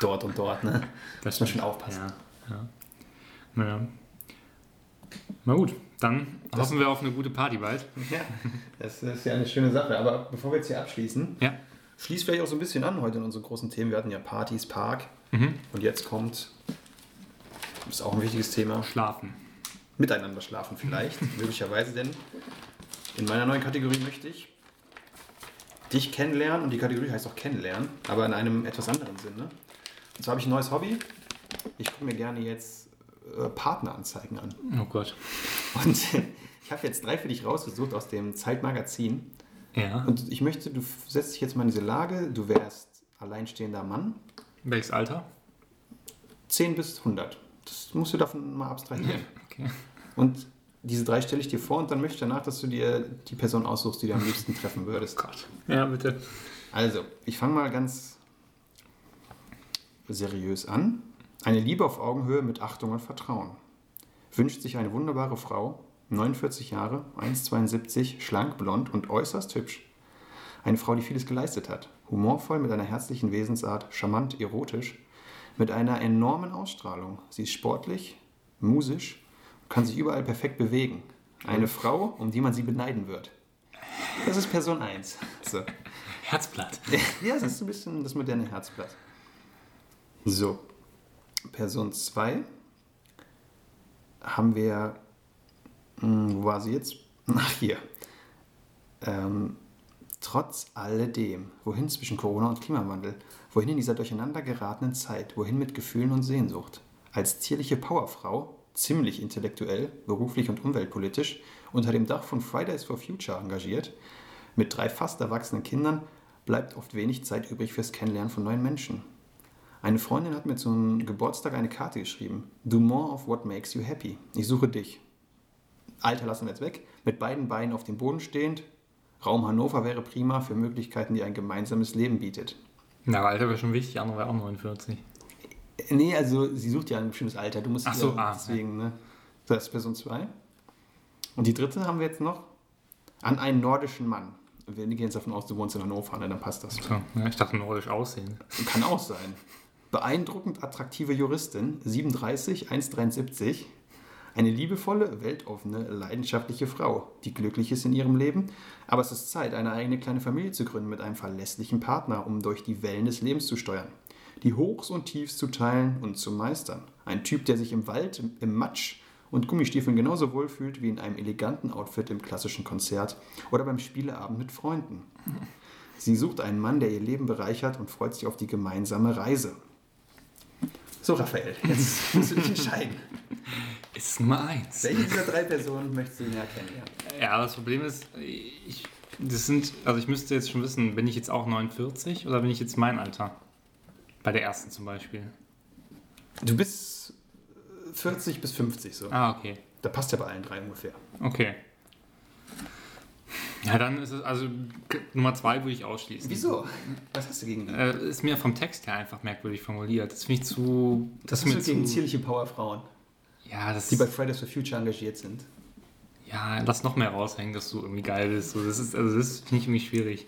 dort und dort. Ne? Das muss man schon aufpassen. Ja, ja. Naja. Na gut, dann hoffen wir auf eine gute Party bald. Ja, das ist ja eine schöne Sache. Aber bevor wir jetzt hier abschließen, Ja. schließt vielleicht auch so ein bisschen an heute in unseren großen Themen. Wir hatten ja Partys, Park Mhm. und jetzt kommt, das ist auch ein wichtiges Thema, Schlafen. miteinander schlafen vielleicht, möglicherweise, denn in meiner neuen Kategorie möchte ich dich kennenlernen und die Kategorie heißt auch kennenlernen, aber in einem etwas anderen Sinne. Und zwar habe ich ein neues Hobby. Ich gucke mir gerne jetzt äh, Partneranzeigen an. Oh Gott. Und ich habe jetzt drei für dich rausgesucht aus dem Zeitmagazin. Ja. Und ich möchte, du setzt dich jetzt mal in diese Lage, du wärst alleinstehender Mann, Welches Alter? 10 bis 100. Das musst du davon mal abstrahieren. Okay. Und diese drei stelle ich dir vor und dann möchte ich danach, dass du dir die Person aussuchst, die du am liebsten treffen würdest. Gott. Ja, bitte. Also, ich fange mal ganz seriös an. Eine Liebe auf Augenhöhe mit Achtung und Vertrauen. Wünscht sich eine wunderbare Frau, 49 Jahre, 1,72, schlank, blond und äußerst hübsch. Eine Frau, die vieles geleistet hat. Humorvoll mit einer herzlichen Wesensart, charmant, erotisch, mit einer enormen Ausstrahlung. Sie ist sportlich, musisch und kann sich überall perfekt bewegen. Eine Frau, um die man sie beneiden wird. Das ist Person 1. So. Herzblatt. Ja, das ist ein bisschen das moderne Herzblatt. So, Person 2 haben wir, hm, wo war sie jetzt? Ach, hier. Ähm, trotz alledem, wohin zwischen Corona und Klimawandel, wohin in dieser durcheinander geratenen Zeit, wohin mit Gefühlen und Sehnsucht, als zierliche Powerfrau, ziemlich intellektuell, beruflich und umweltpolitisch, unter dem Dach von Fridays for Future engagiert, mit drei fast erwachsenen Kindern bleibt oft wenig Zeit übrig fürs Kennenlernen von neuen Menschen. Eine Freundin hat mir zum Geburtstag eine Karte geschrieben. Do more of what makes you happy. Ich suche dich. Alter lassen wir jetzt weg. Mit beiden Beinen auf dem Boden stehend. Raum Hannover wäre prima für Möglichkeiten, die ein gemeinsames Leben bietet. Na, Alter wäre schon wichtig, andere wäre auch 49. Nee, also sie sucht ja ein bestimmtes Alter. Du musst Ach so, ihr- ah, deswegen, ne? Das ist Person 2. Und die dritte haben wir jetzt noch. An einen nordischen Mann. Wir gehen jetzt davon aus, du wohnst in Hannover, ne? dann passt das. So, ja, ich dachte nordisch aussehen. Kann auch sein. Beeindruckend attraktive Juristin, 37, 1,73. Eine liebevolle, weltoffene, leidenschaftliche Frau, die glücklich ist in ihrem Leben. Aber es ist Zeit, eine eigene kleine Familie zu gründen mit einem verlässlichen Partner, um durch die Wellen des Lebens zu steuern. Die Hochs und Tiefs zu teilen und zu meistern. Ein Typ, der sich im Wald, im Matsch und Gummistiefeln genauso wohl fühlt wie in einem eleganten Outfit im klassischen Konzert oder beim Spieleabend mit Freunden. Sie sucht einen Mann, der ihr Leben bereichert und freut sich auf die gemeinsame Reise. So, Raphael, jetzt musst du dich entscheiden. Ist Nummer eins. Welche dieser drei Personen möchtest du näher kennenlernen? Ja, das Problem ist, ich, das sind, also ich müsste jetzt schon wissen, bin ich jetzt auch 49 oder bin ich jetzt mein Alter? Bei der ersten zum Beispiel. Du bist 40 bis 50 so. Ah, okay. Da passt ja bei allen drei ungefähr. Okay. Ja, dann ist es, also Nummer zwei würde ich ausschließen. Wieso? Was hast du gegen die? Äh, ist mir vom Text her einfach merkwürdig formuliert. Das finde ich zu. Das ist mir gegen zu. zierliche Powerfrauen, Ja, das die bei Fridays for Future engagiert sind. Ja, lass noch mehr raushängen, dass du irgendwie geil bist. So, das ist, also das finde ich irgendwie schwierig.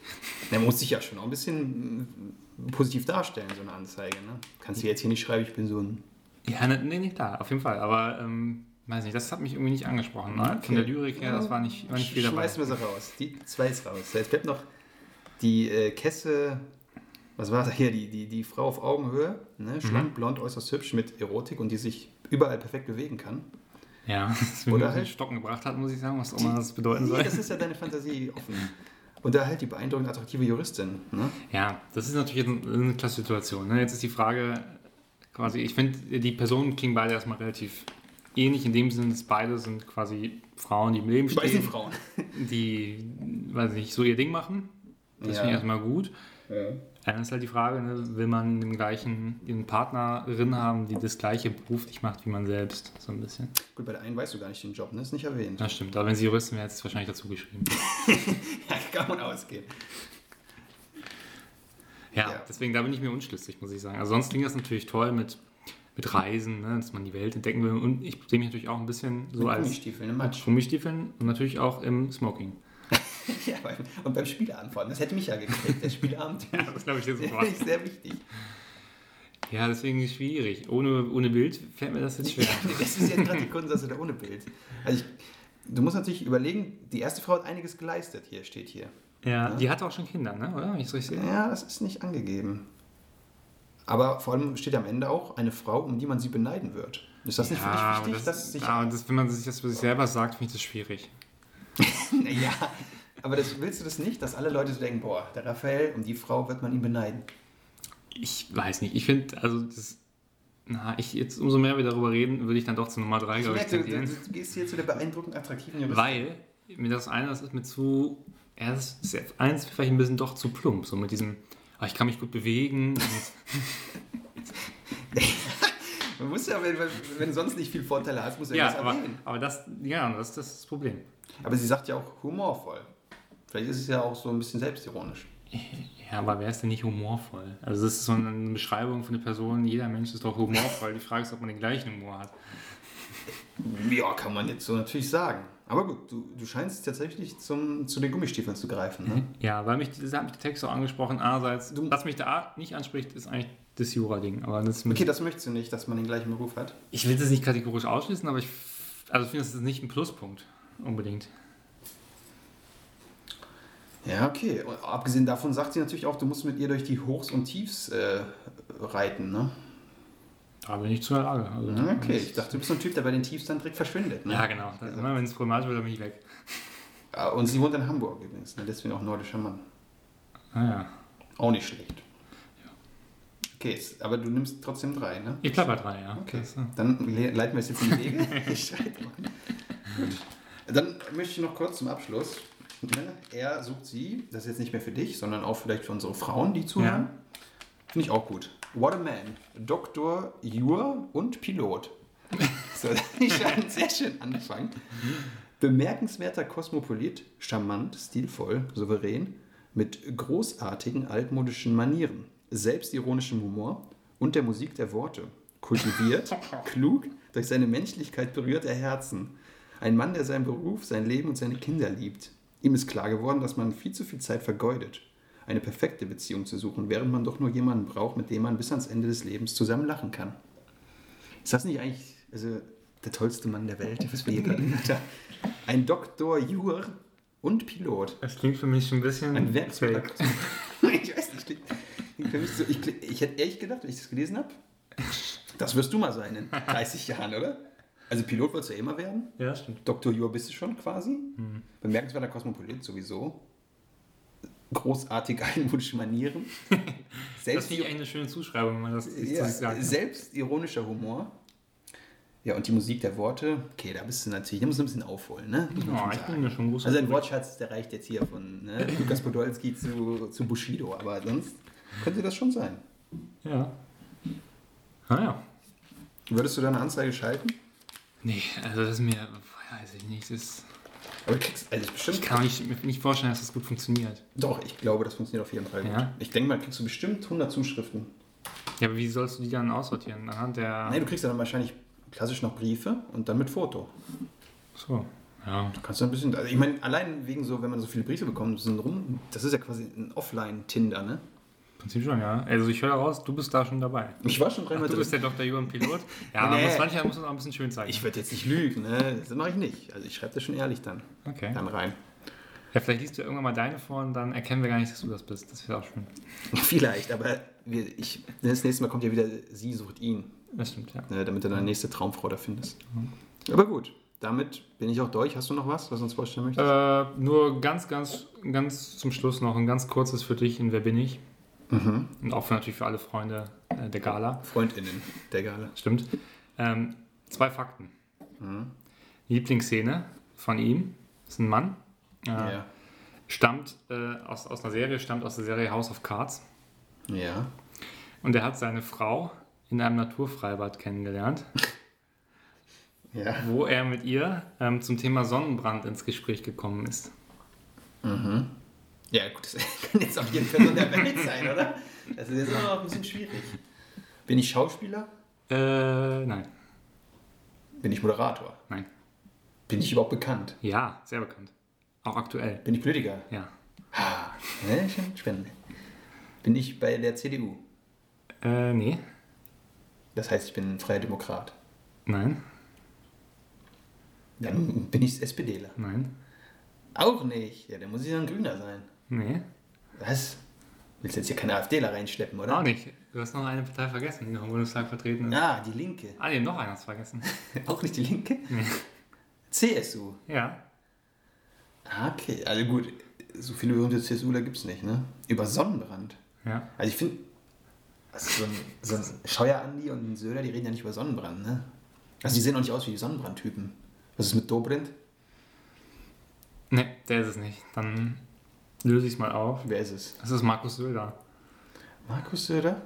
Der muss sich ja schon auch ein bisschen mm, positiv darstellen, so eine Anzeige. Ne? Kannst du jetzt hier nicht schreiben, ich bin so ein. Ja, ne, nee, nee, klar, auf jeden Fall. Aber, ähm, weiß nicht, das hat mich irgendwie nicht angesprochen. Ne? Von der Lyrik her, das war nicht, war nicht viel dabei. Schmeißen wir sie raus. Die zwei ist raus. Jetzt bleibt noch die äh, Kesse. Was war das hier? Die, die, die Frau auf Augenhöhe. Ne? Schlank, blond, äußerst hübsch mit Erotik und die sich überall perfekt bewegen kann. Ja, das Oder halt- Stocken gebracht hat, muss ich sagen, was auch immer das bedeuten soll. Nee, das ist ja deine Fantasie offen. Und da halt die beeindruckend attraktive Juristin. Ne? Ja, das ist natürlich jetzt eine klasse Situation. Ne? Jetzt ist die Frage, quasi, ich finde, die Personen klingen beide erstmal relativ ähnlich, in dem Sinne, dass beide sind quasi Frauen, die im Leben stehen, den Frauen. die, weiß nicht, so ihr Ding machen. Das Ja. finde ich erstmal gut. Ja. Dann ist halt die Frage, ne, will man den gleichen, eine Partnerin haben, die das gleiche beruflich macht wie man selbst, so ein bisschen. Gut, bei der einen weißt du gar nicht den Job, ne? Ist nicht erwähnt. Das stimmt, aber wenn sie Juristin wäre, hätte es wahrscheinlich dazu geschrieben. Ja, kann man ausgehen. Ja, Ja. deswegen, da bin ich mir unschlüssig, muss ich sagen. Also sonst klingt das natürlich toll mit, mit Reisen, ne, dass man die Welt entdecken will. Und ich sehe mich natürlich auch ein bisschen so Mit als Gummistiefeln im Matsch. Gummistiefeln und natürlich auch im Smoking. Ja, und beim Spieleabend vor allem. Das hätte mich ja gekriegt. Der Spieleabend. Ja, das glaube ich dir sofort. ist sehr wichtig. Ja, deswegen ist es schwierig. Ohne, ohne Bild fällt mir das jetzt schwer. Das ist jetzt gerade die Kunst, da ohne Bild. Also ich, du musst natürlich überlegen, die erste Frau hat einiges geleistet, hier steht hier. Ja, die hatte auch schon Kinder, ne? oder? Ich richtig. Ja, das ist nicht angegeben. Aber vor allem steht am Ende auch eine Frau, um die man sie beneiden wird. Ist das nicht Ja, für aber dich wichtig, das, dass sich. aber das, wenn man sich das für sich selber sagt, finde ich das schwierig. Naja, aber das, willst du das nicht, dass alle Leute so denken, boah, der Raphael, um die Frau wird man ihn beneiden. Ich weiß nicht. Ich finde, also das. Na, ich jetzt umso mehr wir darüber reden, würde ich dann doch zu Nummer 3, Ich glaube ich, merke, du, tendieren. du, du gehst hier zu der beeindruckend attraktiven Juristin. Weil mir das eine, das ist mir zu. Ja, das ist eins vielleicht ein bisschen doch zu plump. So mit diesem, ah, ich kann mich gut bewegen. Man muss ja, wenn, wenn du sonst nicht viel Vorteile hast, muss er ja, das aber, erwähnen. aber das, ja, das ist das Problem. Aber sie sagt ja auch humorvoll. Vielleicht ist es ja auch so ein bisschen selbstironisch. Ja, aber wer ist denn nicht humorvoll? Also das ist so eine Beschreibung von einer Person, jeder Mensch ist doch humorvoll. Die Frage ist, ob man den gleichen Humor hat. Ja, kann man jetzt so natürlich sagen. Aber gut, du, du scheinst tatsächlich zum, zu den Gummistiefeln zu greifen. Ne? Ja, weil mich, das hat mich der Text auch angesprochen. Einerseits, Du- was mich da nicht anspricht, ist eigentlich das Jura-Ding. Aber das ist Okay, das möchtest du nicht, dass man den gleichen Beruf hat. Ich will das nicht kategorisch ausschließen, aber ich also finde, das ist nicht ein Pluspunkt unbedingt. Ja, okay. Und abgesehen davon sagt sie natürlich auch, du musst mit ihr durch die Hochs und Tiefs äh, reiten. Ne? Da bin ich zu der Lage. Also, Okay, ich dachte, du bist so ein Typ, der bei den Tiefs dann direkt verschwindet. Ne? Ja, genau. Immer wenn es problematisch wird, dann bin ich weg. Ja, Und sie wohnt in Hamburg übrigens, ne? deswegen auch nordischer Mann. Ah, ja. Auch nicht schlecht. Okay, jetzt- aber du nimmst trotzdem drei, ne? Ich bei drei, ja. Okay, Das, äh, dann le- leiten wir es jetzt in die Wege. Ich schreibe mal. Gut. Dann möchte ich noch kurz zum Abschluss. Ne? Er sucht sie, das ist jetzt nicht mehr für dich, sondern auch vielleicht für unsere Frauen, die zuhören. Finde ich auch gut. What a man. Doktor, Jur und Pilot. So, das ist schon ein sehr schön Anfang. Bemerkenswerter Kosmopolit, charmant, stilvoll, souverän, mit großartigen altmodischen Manieren, selbstironischem Humor und der Musik der Worte. Kultiviert, klug, durch seine Menschlichkeit berührt er Herzen. Ein Mann, der seinen Beruf, sein Leben und seine Kinder liebt. Ihm ist klar geworden, dass man viel zu viel Zeit vergeudet, eine perfekte Beziehung zu suchen, während man doch nur jemanden braucht, mit dem man bis ans Ende des Lebens zusammen lachen kann. Ist das nicht eigentlich also, der tollste Mann der Welt, was wir hier gerade gehört haben? Ein Doktor Jur und Pilot. Das klingt für mich schon ein bisschen Ein Werkzeug. ich weiß nicht. klingt Für mich so, ich, ich hätte ehrlich gedacht, wenn ich das gelesen habe, das wirst du mal sein in 30 Jahren, oder? Also Pilot wolltest du ja immer werden. Ja, stimmt. Dr. Jur bist du schon quasi. Bemerkenswerter Kosmopolit sowieso. Großartige einmodische Manieren. Das Selbst, finde ich eine schöne Zuschreibung, wenn man das sich ja, sagt. selbstironischer Humor. Ja, und die Musik der Worte, okay, da bist du natürlich, da musst du ein bisschen aufholen, ne? Ja, ich bin mir schon groß. Also ein Wortschatz, der reicht jetzt hier von ne, Lukas Podolski zu, zu Bushido, aber sonst könnte das schon sein. Ja. Ah ja. Würdest du da eine Anzeige schalten? Nee, also das ist mir, weiß ich nicht, das ist, Aber du kriegst, also ich bestimmt, kann mir nicht, nicht vorstellen, dass das gut funktioniert. doch, ich glaube, das funktioniert auf jeden Fall gut. Ja? Ich denke mal, kriegst du bestimmt 100 Zuschriften. Ja, aber wie sollst du die dann aussortieren? Anhand der... Nein, du kriegst dann wahrscheinlich klassisch noch Briefe und dann mit Foto. So, ja. Du kannst ein bisschen, also ich meine, allein wegen so, wenn man so viele Briefe bekommt, sind rum, das ist ja quasi ein Offline-Tinder, ne? Prinzip schon, ja. Also ich höre raus, du bist da schon dabei. Ich war schon dreimal du drin. bist der Dr. Johann Pilot. Ja, Nee. aber muss, manchmal muss man auch ein bisschen schön zeigen. Ich würde jetzt nicht lügen, ne? Das mache ich nicht. Also ich schreibe das schon ehrlich dann, okay. dann rein. Ja, vielleicht liest du irgendwann mal deine vor und dann erkennen wir gar nicht, dass du das bist. Das wäre auch schön. Vielleicht, aber wir, ich, das nächste Mal kommt ja wieder Sie sucht ihn, Das stimmt, ja. ne, damit du deine nächste Traumfrau da findest. Aber gut, damit bin ich auch durch. Hast du noch was, was du uns vorstellen möchtest? Äh, nur ganz, ganz, ganz zum Schluss noch ein ganz kurzes für dich in Wer bin ich? Mhm. Und auch für, natürlich für alle Freunde äh, der Gala. FreundInnen der Gala. Stimmt. Ähm, zwei Fakten. Mhm. Lieblingsszene von ihm ist ein Mann. Äh, Ja. Stammt äh, aus, aus einer Serie, stammt aus der Serie House of Cards. Ja. Und er hat seine Frau in einem Naturfreibad kennengelernt, Ja. wo er mit ihr ähm, zum Thema Sonnenbrand ins Gespräch gekommen ist. Ja, gut, das kann jetzt auch jede Person der Welt sein, oder? Das ist jetzt auch noch ein bisschen schwierig. Bin ich Schauspieler? Äh, nein. Bin ich Moderator? Nein. Bin ich überhaupt bekannt? Ja, sehr bekannt. Auch aktuell. Bin ich Politiker? Ja. Ah, ne, spannend. Bin ich bei der CDU? Äh, nee. Das heißt, ich bin ein freier Demokrat. Nein. Dann bin ich SPDler. Nein. Auch nicht. Ja, dann muss ich dann Grüner sein. Nee. Was? Willst du jetzt hier keine AfDler reinschleppen, oder? Auch nicht. Du hast noch eine Partei vergessen, die noch im Bundestag vertreten ist. Ah, die Linke. Ah, nee, noch einer hast vergessen. Auch nicht die Linke? Nee. CSU. Ja. Ah, okay. Also gut, so viele berühmte CSUler gibt es nicht, ne? Über Sonnenbrand. Ja. Also ich finde, also so ein, so ein Scheuer-Andi und ein Söder, die reden ja nicht über Sonnenbrand, ne? Also die sehen auch nicht aus wie die Sonnenbrandtypen. Was ist mit Dobrindt? Nee, der ist es nicht. Dann löse ich es mal auf. Wer ist es? Das ist Markus Söder. Markus Söder?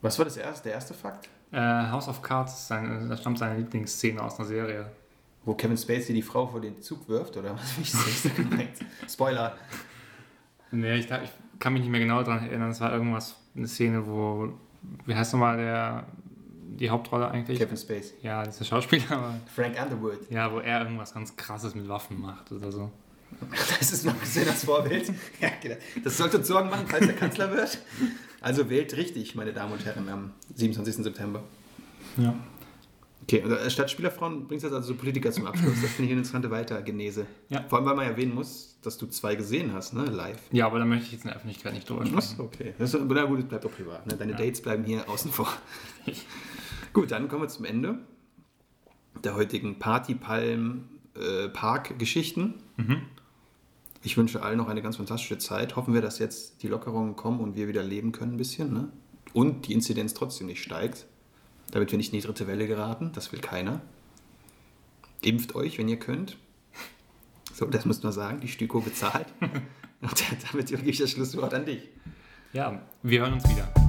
Was war das erste, der erste Fakt? Äh, House of Cards, ist seine, da stammt seine Lieblingsszene aus einer Serie. Wo Kevin Spacey die Frau vor den Zug wirft, oder was ich so gemeint? Spoiler. Nee, ich, ich kann mich nicht mehr genau daran erinnern. Es war irgendwas, eine Szene, wo, wie heißt nochmal der, die Hauptrolle eigentlich? Kevin Spacey. Ja, das ist der Schauspieler, Frank Underwood. ja, wo er irgendwas ganz krasses mit Waffen macht oder so. Das ist Markus Söders Vorbild. Ja, genau. Das sollte uns Sorgen machen, falls er Kanzler wird. Also wählt richtig, meine Damen und Herren, am 27. September. Ja. Okay, und äh, statt Spielerfrauen bringst du jetzt also so Politiker zum Abschluss. Das finde ich eine interessante Weitergenese. Ja. Vor allem, weil man erwähnen muss, dass du zwei gesehen hast, ne, live. Ja, aber da möchte ich jetzt in der Öffentlichkeit nicht drüber sprechen. Okay. Das ist, na gut, es bleibt auch privat. Ne? Deine Ja. Dates bleiben hier außen vor. gut, dann kommen wir zum Ende der heutigen Party-Palm-Park-Geschichten. Ich wünsche allen noch eine ganz fantastische Zeit. Hoffen wir, dass jetzt die Lockerungen kommen und wir wieder leben können ein bisschen. Ne? Und die Inzidenz trotzdem nicht steigt, damit wir nicht in die dritte Welle geraten. Das will keiner. Impft euch, wenn ihr könnt. So, das muss man sagen. Die Stüko bezahlt. Und damit gebe ich das Schlusswort an dich. Ja, wir hören uns wieder.